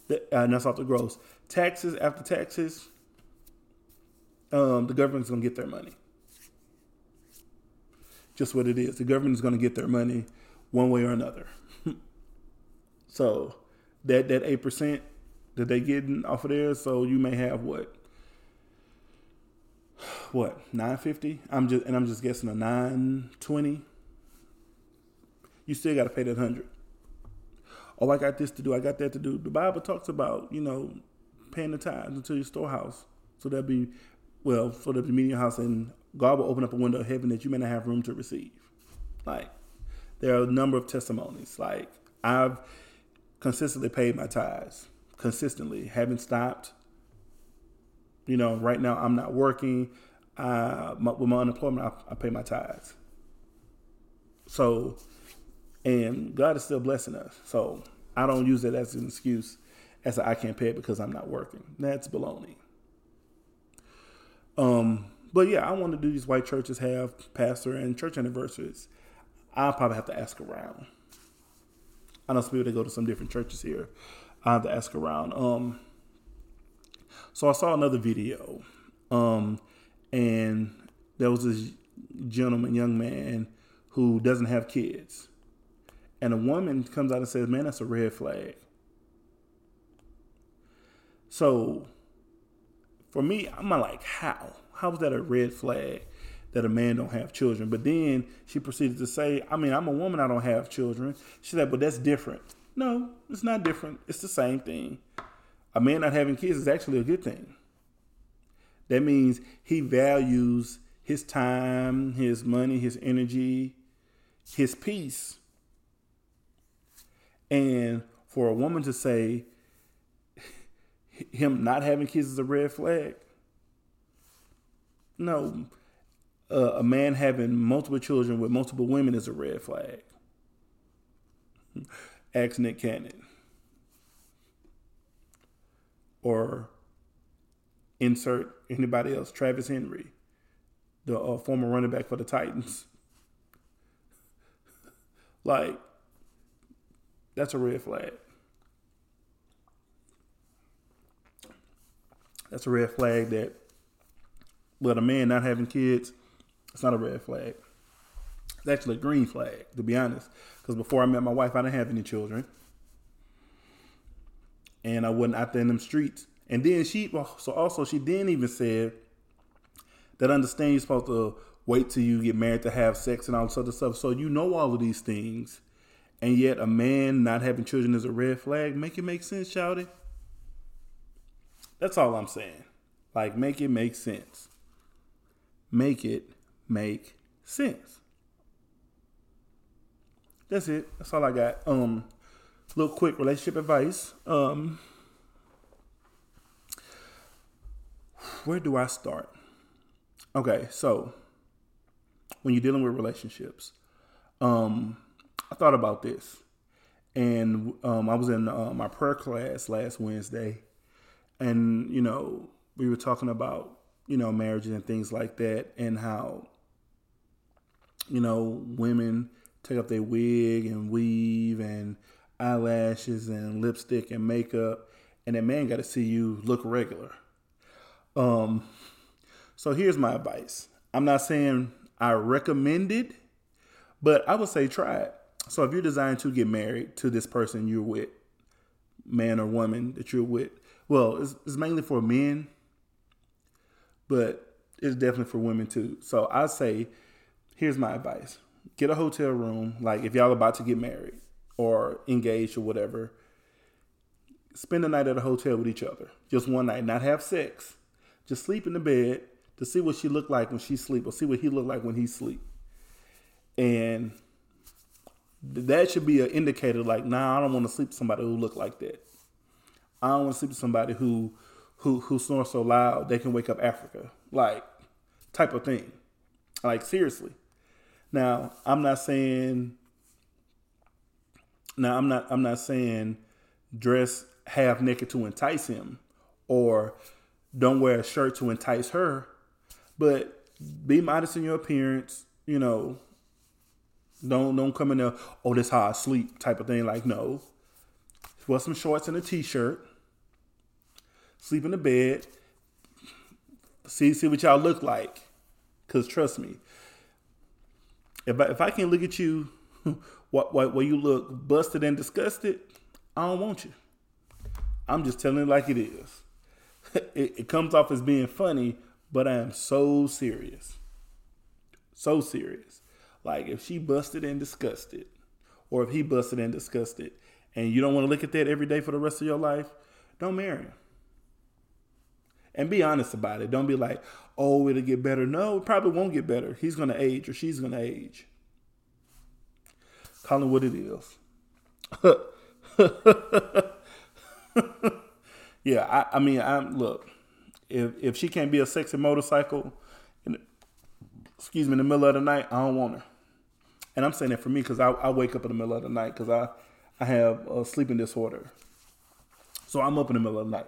uh, and that's off the gross. Taxes after taxes, um, the government's gonna get their money. Just what it is. The government is gonna get their money one way or another. so that that eight percent that they getting off of there, so you may have what what nine fifty? I'm just and I'm just guessing a nine twenty. You still got to pay that hundred. Oh, I got this to do. I got that to do. The Bible talks about you know paying the tithes into your storehouse, so that be well, so that the meeting house and God will open up a window of heaven that you may not have room to receive. Like there are a number of testimonies. Like I've consistently paid my tithes, consistently, haven't stopped. You know, right now I'm not working. Uh, my, with my unemployment, I, I pay my tithes. So and God is still blessing us. So I don't use it as an excuse as I can't pay it because I'm not working. That's baloney. Um, but yeah, I want to do these white churches have pastor and church anniversaries. I'll probably have to ask around. I know some people that go to some different churches here. I have to ask around. Um, so I saw another video, um, and there was this gentleman, young man, who doesn't have kids, and a woman comes out and says, "Man, that's a red flag." So, for me, I'm like, how? How is that a red flag? that a man don't have children. But then she proceeded to say, I mean, I'm a woman, I don't have children. She said, but that's different. No, it's not different. It's the same thing. A man not having kids is actually a good thing. That means he values his time, his money, his energy, his peace. And for a woman to say him not having kids is a red flag. No, uh, a man having multiple children with multiple women is a red flag. Ask Nick Cannon. Or insert anybody else, Travis Henry, the uh, former running back for the Titans. like, that's a red flag. That's a red flag that, but a man not having kids it's not a red flag. It's actually a green flag, to be honest. Because before I met my wife, I didn't have any children. And I wasn't out there in them streets. And then she, so also, she then even said that understand you're supposed to wait till you get married to have sex and all this other stuff. So you know all of these things. And yet a man not having children is a red flag. Make it make sense, shouty. That's all I'm saying. Like, make it make sense. Make it make sense. That's it. That's all I got. Um, little quick relationship advice. Um, where do I start? Okay, so when you're dealing with relationships, um, I thought about this, and um, I was in uh, my prayer class last Wednesday, and you know we were talking about you know marriages and things like that, and how you know, women take off their wig and weave and eyelashes and lipstick and makeup, and that man got to see you look regular. Um, so here's my advice. I'm not saying I recommend it, but I would say try it. So if you're designed to get married to this person you're with, man or woman that you're with, well, it's, it's mainly for men, but it's definitely for women too. So I say here's my advice get a hotel room like if y'all about to get married or engaged or whatever spend the night at a hotel with each other just one night not have sex just sleep in the bed to see what she looked like when she sleep or see what he looked like when he sleep. And that should be an indicator like nah i don't want to sleep with somebody who look like that. I don't want to sleep with somebody who who who snores so loud they can wake up africa like type of thing. Like seriously. Now, I'm not saying now I'm not I'm not saying dress half naked to entice him or don't wear a shirt to entice her, but be modest in your appearance, you know. Don't don't come in there, oh, this how I sleep type of thing. Like, no. Wear some shorts and a t-shirt. Sleep in the bed. See see what y'all look like. Cause trust me, if I, if I can look at you, what what where you look busted and disgusted, I don't want you. I'm just telling it like it is. it, it comes off as being funny, but I am so serious, so serious. Like if she busted and disgusted, or if he busted and disgusted, and you don't want to look at that every day for the rest of your life, don't marry him. And be honest about it. Don't be like, oh, it'll get better. No, it probably won't get better. He's going to age or she's going to age. Call it what it is. yeah, I, I, mean, I'm look. If if she can't be a sexy motorcycle, in, excuse me, in the middle of the night, I don't want her. And I'm saying that for me because I, I wake up in the middle of the night because I I have a sleeping disorder. So I'm up in the middle of the night.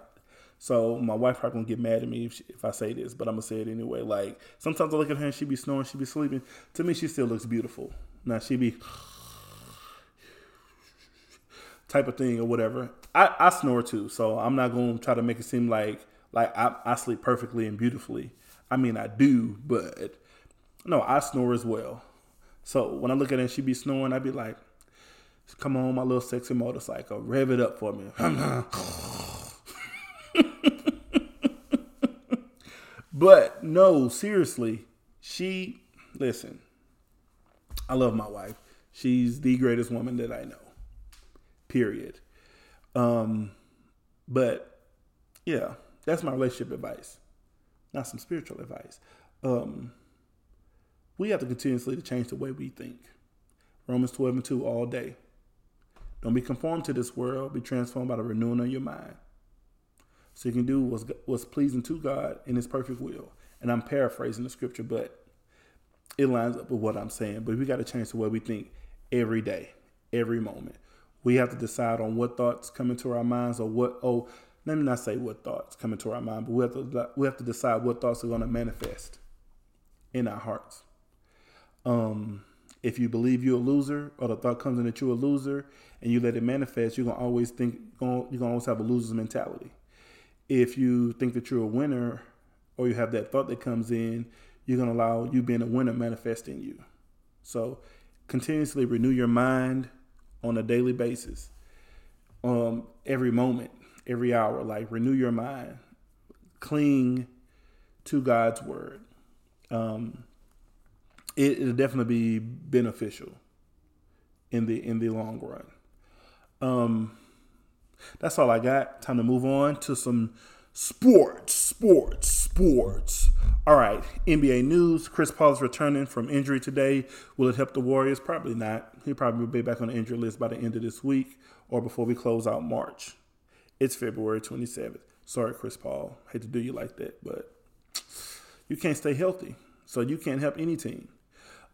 So my wife probably gonna get mad at me if, she, if I say this, but I'm gonna say it anyway. Like sometimes I look at her and she be snoring, she be sleeping. To me, she still looks beautiful. Now she be type of thing or whatever. I, I snore too, so I'm not gonna try to make it seem like like I, I sleep perfectly and beautifully. I mean I do, but no, I snore as well. So when I look at her and she be snoring, I'd be like, "Come on, my little sexy motorcycle, rev it up for me." but no, seriously, she listen. I love my wife. She's the greatest woman that I know. Period. Um, but yeah, that's my relationship advice. Not some spiritual advice. Um, we have to continuously to change the way we think. Romans 12 and 2 all day. Don't be conformed to this world, be transformed by the renewing of your mind so you can do what's, what's pleasing to God in His perfect will. And I'm paraphrasing the scripture, but it lines up with what I'm saying. But we got to change the way we think every day, every moment. We have to decide on what thoughts come into our minds, or what. Oh, let me not say what thoughts come into our mind, but we have to we have to decide what thoughts are going to manifest in our hearts. Um, if you believe you're a loser, or the thought comes in that you're a loser, and you let it manifest, you're gonna always think you're gonna always have a loser's mentality if you think that you're a winner or you have that thought that comes in, you're going to allow you being a winner manifest in you. So continuously renew your mind on a daily basis, um, every moment, every hour. Like renew your mind, cling to God's word. Um, it, will definitely be beneficial in the in the long run. Um, that's all I got. Time to move on to some sports, sports, sports. All right, NBA news. Chris Paul is returning from injury today. Will it help the Warriors? Probably not. He'll probably be back on the injury list by the end of this week or before we close out March. It's February 27th. Sorry, Chris Paul. Hate to do you like that, but you can't stay healthy. So you can't help any team.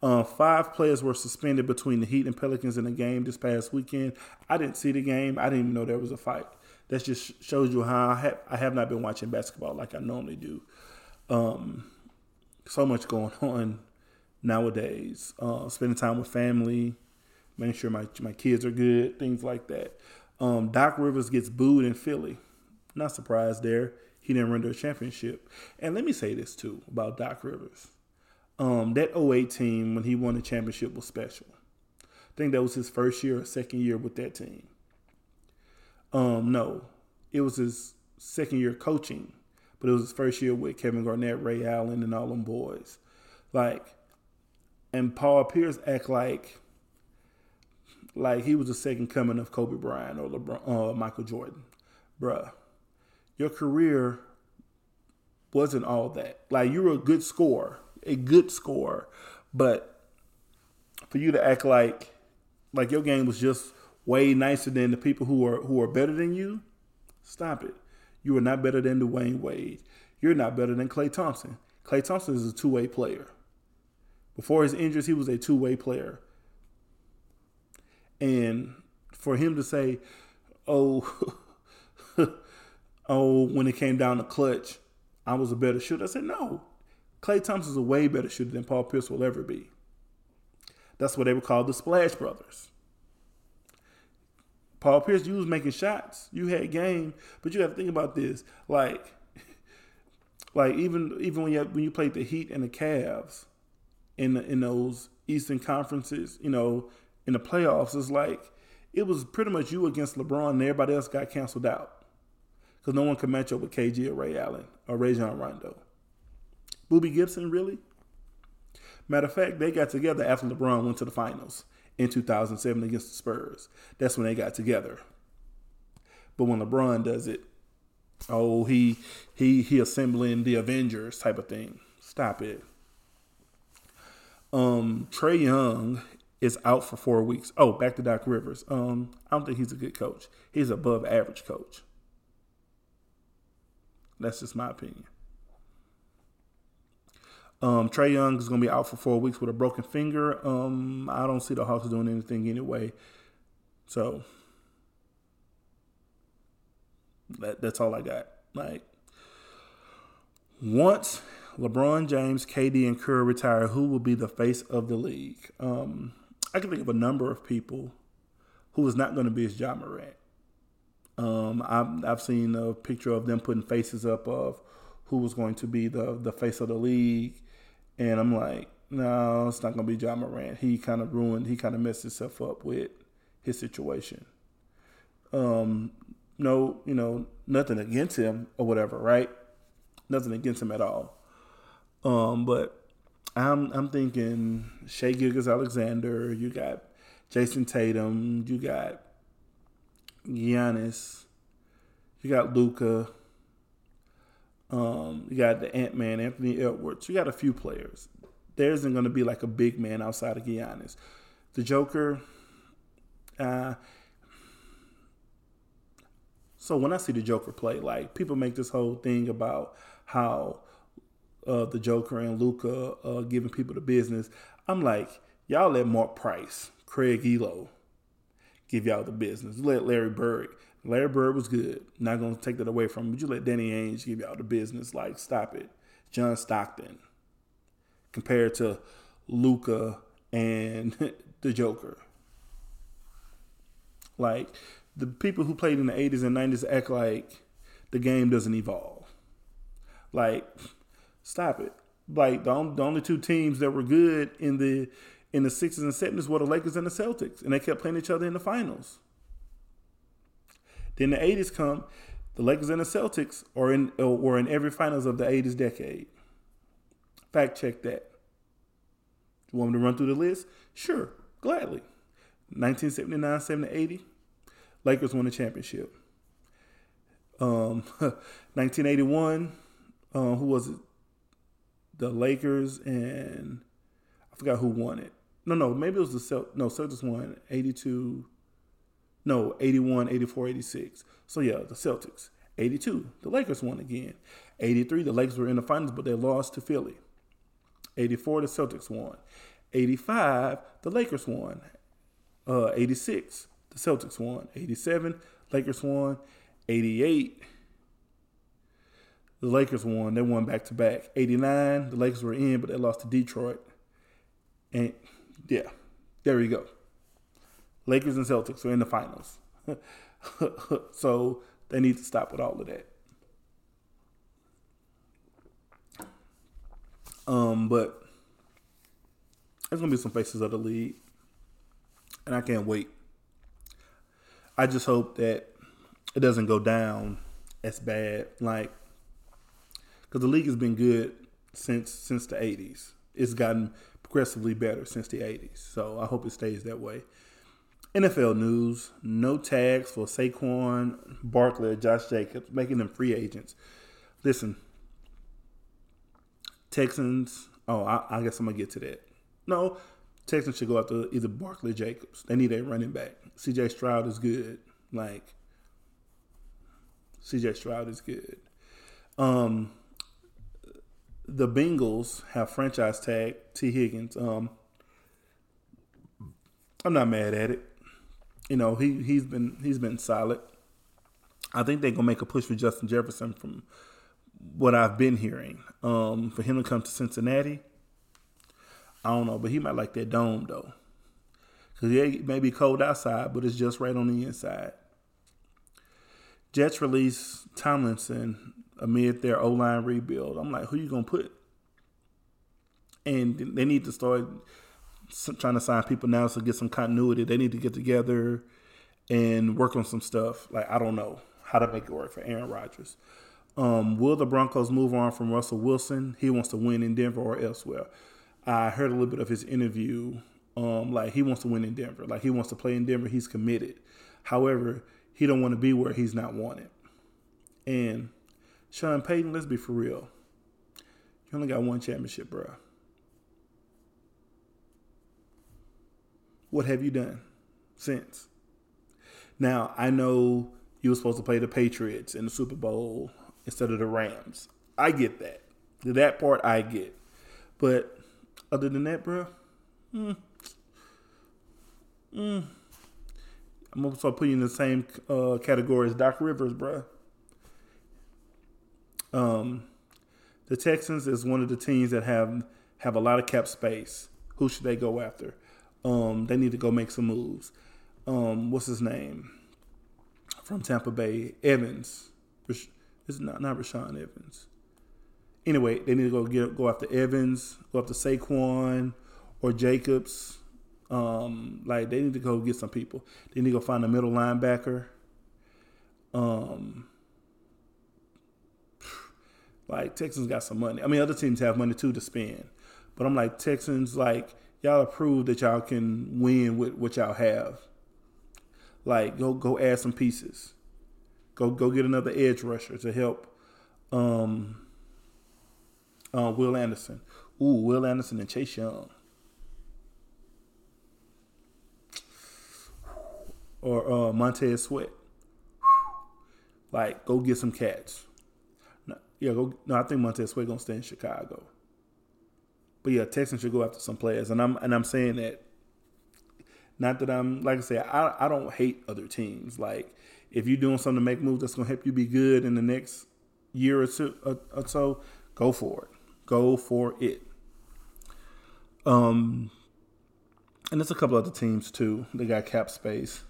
Uh, five players were suspended between the Heat and Pelicans in the game this past weekend. I didn't see the game. I didn't even know there was a fight. That just shows you how I have, I have not been watching basketball like I normally do. Um, so much going on nowadays. Uh, spending time with family, making sure my my kids are good, things like that. Um, Doc Rivers gets booed in Philly. Not surprised there. He didn't render a championship. And let me say this too about Doc Rivers um, that 08 team when he won the championship was special. I think that was his first year or second year with that team. Um, no, it was his second year coaching, but it was his first year with Kevin Garnett, Ray Allen, and all them boys. Like, and Paul Pierce act like like he was the second coming of Kobe Bryant or LeBron, uh, Michael Jordan, bruh. Your career wasn't all that. Like you were a good scorer, a good scorer, but for you to act like like your game was just way nicer than the people who are who are better than you, stop it. You are not better than Dwyane Wade. You're not better than Klay Thompson. Klay Thompson is a two way player. Before his injuries, he was a two way player. And for him to say, "Oh, oh," when it came down to clutch, I was a better shooter. I said, "No, Klay Thompson's a way better shooter than Paul Pierce will ever be. That's what they were called the Splash Brothers. Paul Pierce, you was making shots. You had game, but you have to think about this. Like, like even even when you when you played the Heat and the Cavs in the, in those Eastern conferences, you know, in the playoffs, it's like it was pretty much you against LeBron, and everybody else got canceled out because no one could match up with KG or Ray Allen or Rajon Rondo. Boobie Gibson, really? Matter of fact, they got together after LeBron went to the finals in 2007 against the Spurs. That's when they got together. But when LeBron does it, oh, he he he assembling the Avengers type of thing. Stop it. Um, Trae Young is out for four weeks. Oh, back to Doc Rivers. Um, I don't think he's a good coach. He's above average coach. That's just my opinion. Um, Trae Young is going to be out for four weeks with a broken finger. Um, I don't see the Hawks doing anything anyway. So that, that's all I got. Like once LeBron James, KD, and Curry retire, who will be the face of the league? Um, I can think of a number of people who is not going to be as Ja Morant. Um, I've, I've seen a picture of them putting faces up of who was going to be the the face of the league, and I'm like, no, it's not going to be Ja Morant. He kind of ruined, he kind of messed himself up with his situation. Um, no, you know, nothing against him or whatever, right? Nothing against him at all. Um, but I'm I'm thinking Shai Gilgeous-Alexander. You got Jayson Tatum. You got Giannis. You got Luka. Um, you got the Ant Man, Anthony Edwards. You got a few players. There isn't going to be like a big man outside of Giannis. The Joker. Uh, so when I see the Joker play, like people make this whole thing about how uh, the Joker and Luka uh, giving people the business. I'm like, y'all let Mark Price, Craig Ehlo give y'all the business. let Larry Bird. Larry Bird was good. Not gonna take that away from him. But you let Danny Ainge give y'all the business. Like, stop it. John Stockton compared to Luka and the Joker. Like the people who played in the 80s and 90s act like the game doesn't evolve. Like, stop it. Like the only, the only two teams that were good in the in the sixties and seventies were the Lakers and the Celtics, and they kept playing each other in the finals. Then the eighties come, the Lakers and the Celtics are in were in every finals of the eighties decade. Fact check that. You want me to run through the list? Sure, gladly. 1979, 70, 80, Lakers won the championship. Um, 1981, uh, who was it? The Lakers and I forgot who won it. No, no, maybe it was the Celt. No, Celtics won 82. No, 81, 84, 86. So yeah, the Celtics. 82, the Lakers won again. 83, the Lakers were in the finals, but they lost to Philly. 84, the Celtics won. 85, the Lakers won. Uh, 86, the Celtics won. 87, Lakers won. 88, the Lakers won. They won back to back. 89, the Lakers were in, but they lost to Detroit. And yeah, there we go. Lakers and Celtics are in the finals. so they need to stop with all of that. Um, but there's gonna be some faces of the league, and I can't wait. I just hope that it doesn't go down as bad, like because the league has been good since since the '80s. It's gotten progressively better since the '80s, so I hope it stays that way. NFL news: No tags for Saquon Barkley Josh Jacobs, making them free agents. Listen, Texans. Oh, I, I guess I'm gonna get to that. No, Texans should go after either Barkley Jacobs. They need a running back. C.J. Stroud is good. Like C.J. Stroud is good. Um, the Bengals have franchise tag Tee Higgins. Um, I'm not mad at it. You know, he he's been he's been solid. I think they're gonna make a push for Justin Jefferson from what I've been hearing. Um, for him to come to Cincinnati, I don't know, but he might like that dome though, because it may be cold outside, but it's just right on the inside. Jets release Tomlinson amid their O line rebuild. I'm like, who you gonna put? And they need to start trying to sign people now to get some continuity. They need to get together and work on some stuff. Like I don't know how to make it work for Aaron Rodgers. Um, will the Broncos move on from Russell Wilson? He wants to win in Denver or elsewhere. I heard a little bit of his interview. Um, like he wants to win in Denver. Like he wants to play in Denver. He's committed. However, he don't want to be where he's not wanted. And Sean Payton, let's be for real. You only got one championship, bro. What have you done since? Now, I know you were supposed to play the Patriots in the Super Bowl instead of the Rams. I get that. That part I get. But other than that, bro, mm, mm, I'm gonna start putting you in the same uh, category as Doc Rivers, bro. Um, the Texans is one of the teams that have have a lot of cap space. Who should they go after? Um, they need to go make some moves. Um, what's his name from Tampa Bay? Evans. It's not not Rashawn Evans. Anyway, they need to go get go after Evans, go after Saquon or Jacobs. Um, like they need to go get some people. They need to go find a middle linebacker. Um, like Texans got some money. I mean, other teams have money too to spend, but I'm like Texans. Like y'all prove that y'all can win with what y'all have. Like go go add some pieces. Go go get another edge rusher to help. Um, uh, Will Anderson. Ooh, Will Anderson and Chase Young. Or uh, Montez Sweat. Like, go get some cats. No, yeah, go. No, I think Montez Sweat gonna stay in Chicago. But yeah, Texans should go after some players, and I'm and I'm saying that. Not that I'm like I said, I I don't hate other teams. Like if you're doing something to make moves that's gonna help you be good in the next year or two or, or so, go for it. Go for it. Um, and there's a couple other teams too. They got cap space.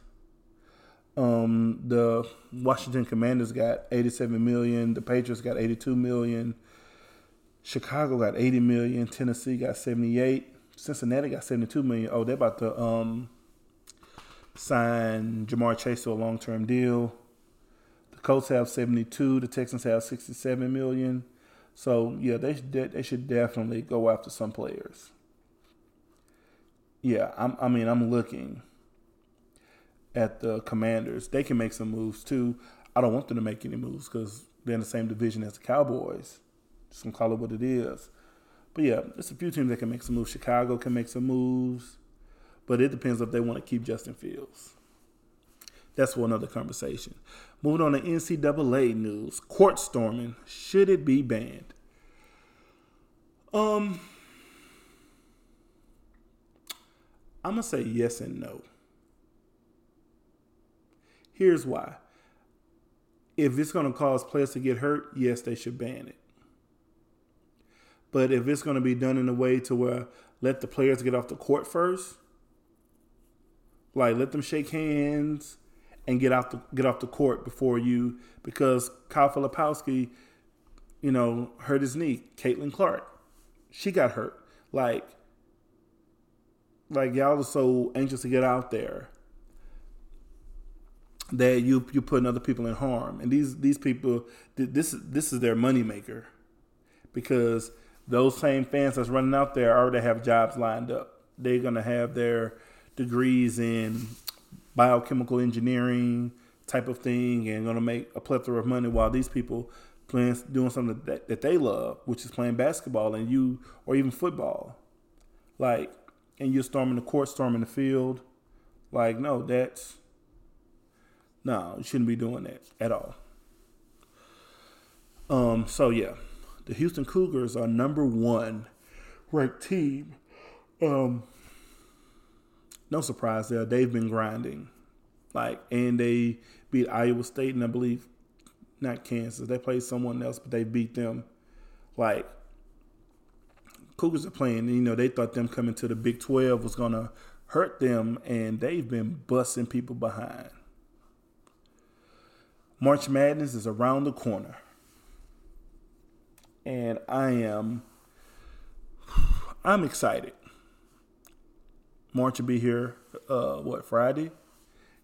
Um, the Washington Commanders got 87 million. The Patriots got 82 million. Chicago got 80 million. Tennessee got 78. Cincinnati got 72 million. Oh, they're about to um sign Ja'Marr Chase to a long term deal. The Colts have 72. The Texans have 67 million. So yeah, they they should definitely go after some players. Yeah, I'm, I mean, I'm looking at the Commanders. They can make some moves too. I don't want them to make any moves because they're in the same division as the Cowboys. Just gonna call it what it is. But yeah, there's a few teams that can make some moves. Chicago can make some moves, but it depends if they want to keep Justin Fields. That's for another conversation. Moving on to NCAA news. Court storming. Should it be banned? Um I'm gonna say yes and no. Here's why. If it's gonna cause players to get hurt, yes, they should ban it. But if it's gonna be done in a way to where let the players get off the court first, like let them shake hands, and get off the get off the court before you because Kyle Filipowski, you know, hurt his knee. Caitlin Clark, she got hurt. Like, like y'all are so anxious to get out there that you you putting other people in harm. And these these people, this this is their moneymaker because those same fans that's running out there already have jobs lined up. They're gonna have their degrees in biochemical engineering type of thing and going to make a plethora of money while these people playing doing something that, that they love, which is playing basketball and you or even football. Like and you're storming the court, storming the field. Like, no, that's no, you shouldn't be doing that at all. Um, so yeah. The Houston Cougars are number one ranked team. Um, no surprise there. They've been grinding, like, and they beat Iowa State, and I believe not Kansas. They played someone else, but they beat them. Like, Cougars are playing. You know, they thought them coming to the Big Twelve was gonna hurt them, and they've been busting people behind. March Madness is around the corner, and I am. I'm excited. March will be here. Uh, what Friday?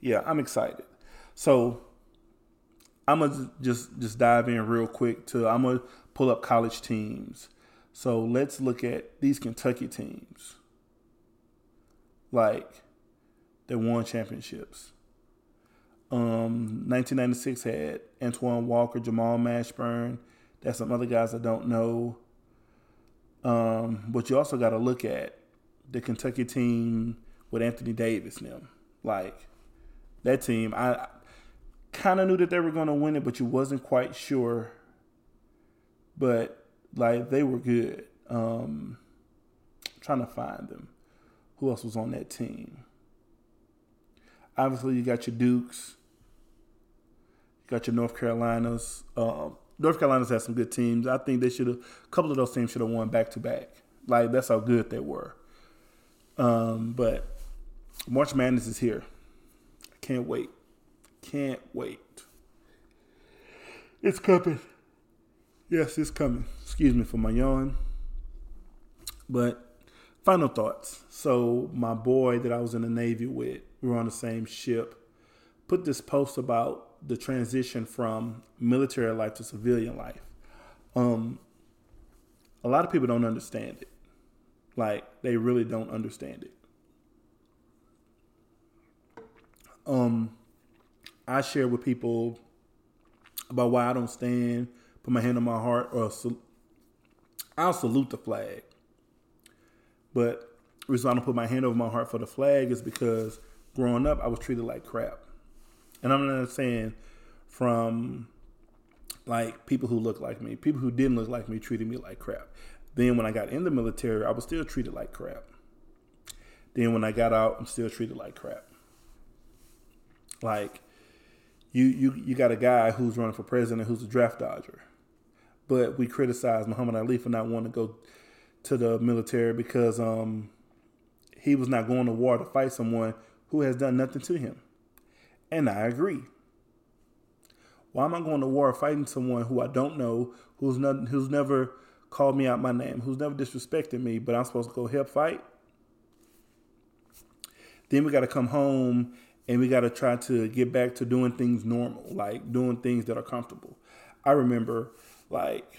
Yeah, I'm excited. So I'm gonna just just dive in real quick to I'm gonna pull up college teams. So let's look at these Kentucky teams. Like they won championships. Um, 1996 had Antoine Walker, Jamal Mashburn. That's some other guys I don't know. Um, but you also got to look at the Kentucky team with Anthony Davis now. Like that team, I kind of knew that they were going to win it, but you wasn't quite sure. But like they were good. Um, trying to find them. Who else was on that team? Obviously, you got your Dukes. You got your North Carolinas. Um, North Carolina's had some good teams. I think they should have. A couple of those teams should have won back to back. Like that's how good they were. Um, but March Madness is here. I can't wait. Can't wait. It's coming. Yes, it's coming. Excuse me for my yawn. But final thoughts. So my boy that I was in the Navy with, we were on the same ship, put this post about the transition from military life to civilian life. Um, a lot of people don't understand it. Like they really don't understand it. Um, I share with people about why I don't stand, put my hand on my heart, or I'll salute the flag. But the reason I don't put my hand over my heart for the flag is because growing up I was treated like crap. And I'm not saying from like people who look like me, people who didn't look like me treated me like crap. Then when I got in the military, I was still treated like crap. Then when I got out, I'm still treated like crap. Like you you you got a guy who's running for president who's a draft dodger. But we criticize Muhammad Ali for not wanting to go to the military because um, he was not going to war to fight someone who has done nothing to him. And I agree. Why am I going to war fighting someone who I don't know, who's not, who's never called me out my name, who's never disrespected me, but I'm supposed to go help fight? Then we got to come home and we got to try to get back to doing things normal, like doing things that are comfortable. I remember, like,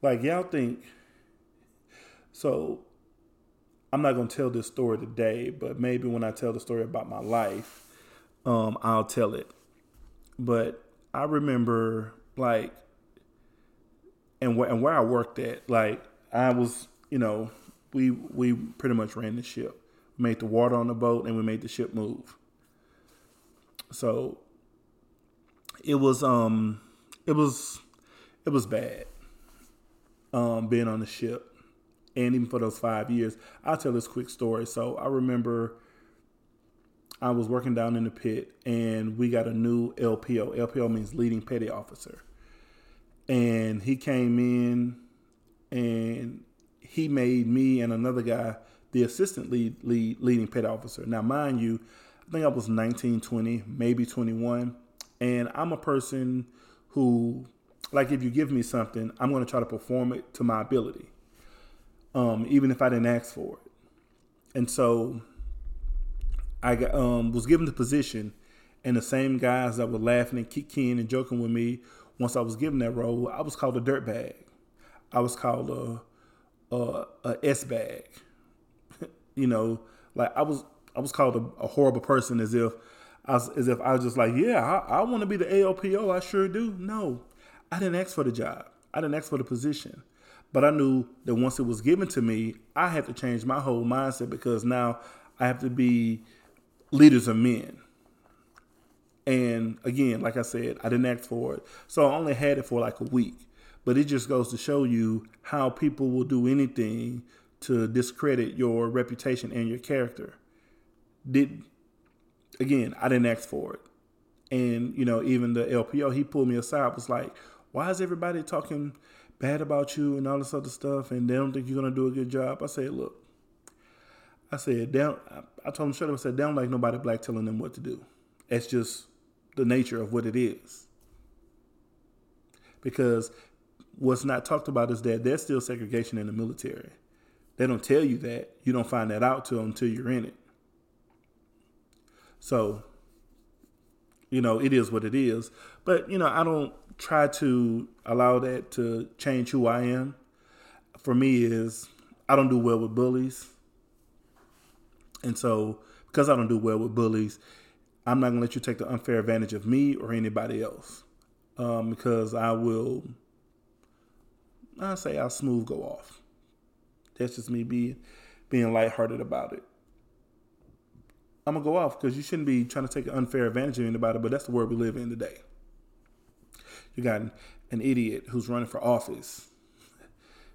like y'all think. So, I'm not gonna tell this story today, but maybe when I tell the story about my life, um, I'll tell it. But I remember like, and where and where I worked at, like I was, you know, we we pretty much ran the ship, made the water on the boat, and we made the ship move. So it was um it was it was bad um being on the ship and even for those five years i'll tell this quick story so i remember I was working down in the pit and we got a new LPO. LPO means leading petty officer. And he came in and he made me and another guy the assistant lead, lead leading petty officer. Now, mind you, I think I was 19, 20, maybe 21. And I'm a person who, like, if you give me something, I'm going to try to perform it to my ability, um, even if I didn't ask for it. And so I got, um, was given the position, and the same guys that were laughing and kicking and joking with me once I was given that role, I was called a dirt bag. I was called a a, a S bag. you know, like I was I was called a, a, horrible person as if I was, as if I was just like, yeah, I, I want to be the ALPO. I sure do. No, I didn't ask for the job. I didn't ask for the position. But I knew that once it was given to me, I had to change my whole mindset because now I have to be leaders of men. And again, like I said, I didn't ask for it. So I only had it for like a week. But it just goes to show you how people will do anything to discredit your reputation and your character. Did again, I didn't ask for it. And, you know, even the LPO, he pulled me aside, was like, Why is everybody talking bad about you and all this other stuff and they don't think you're gonna do a good job? I said, Look, I said, down. I told him straight up. I said, don't like nobody black telling them what to do. It's just the nature of what it is. Because what's not talked about is that there's still segregation in the military. They don't tell you that. You don't find that out till until you're in it. So, you know, it is what it is. But, you know, I don't try to allow that to change who I am. For me is I don't do well with bullies. And so, because I don't do well with bullies, I'm not going to let you take the unfair advantage of me or anybody else. Um, because I will, I say I'll smooth go off. That's just me being being lighthearted about it. I'm gonna go off because you shouldn't be trying to take an unfair advantage of anybody, but that's the world we live in today. You got an, an idiot who's running for office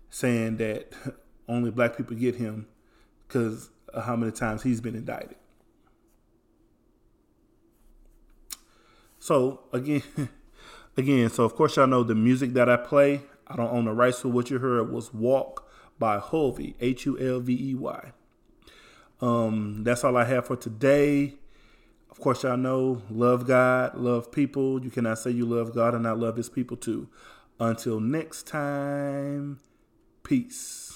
saying that only black people get him because how many times he's been indicted. So again, again, so of course y'all know the music that I play. I don't own the rights to what you heard was "Walk" by Hulvey, H U L V E Y. Um, that's all I have for today. Of course, y'all know love God, love people. You cannot say you love God and not love His people too. Until next time, peace.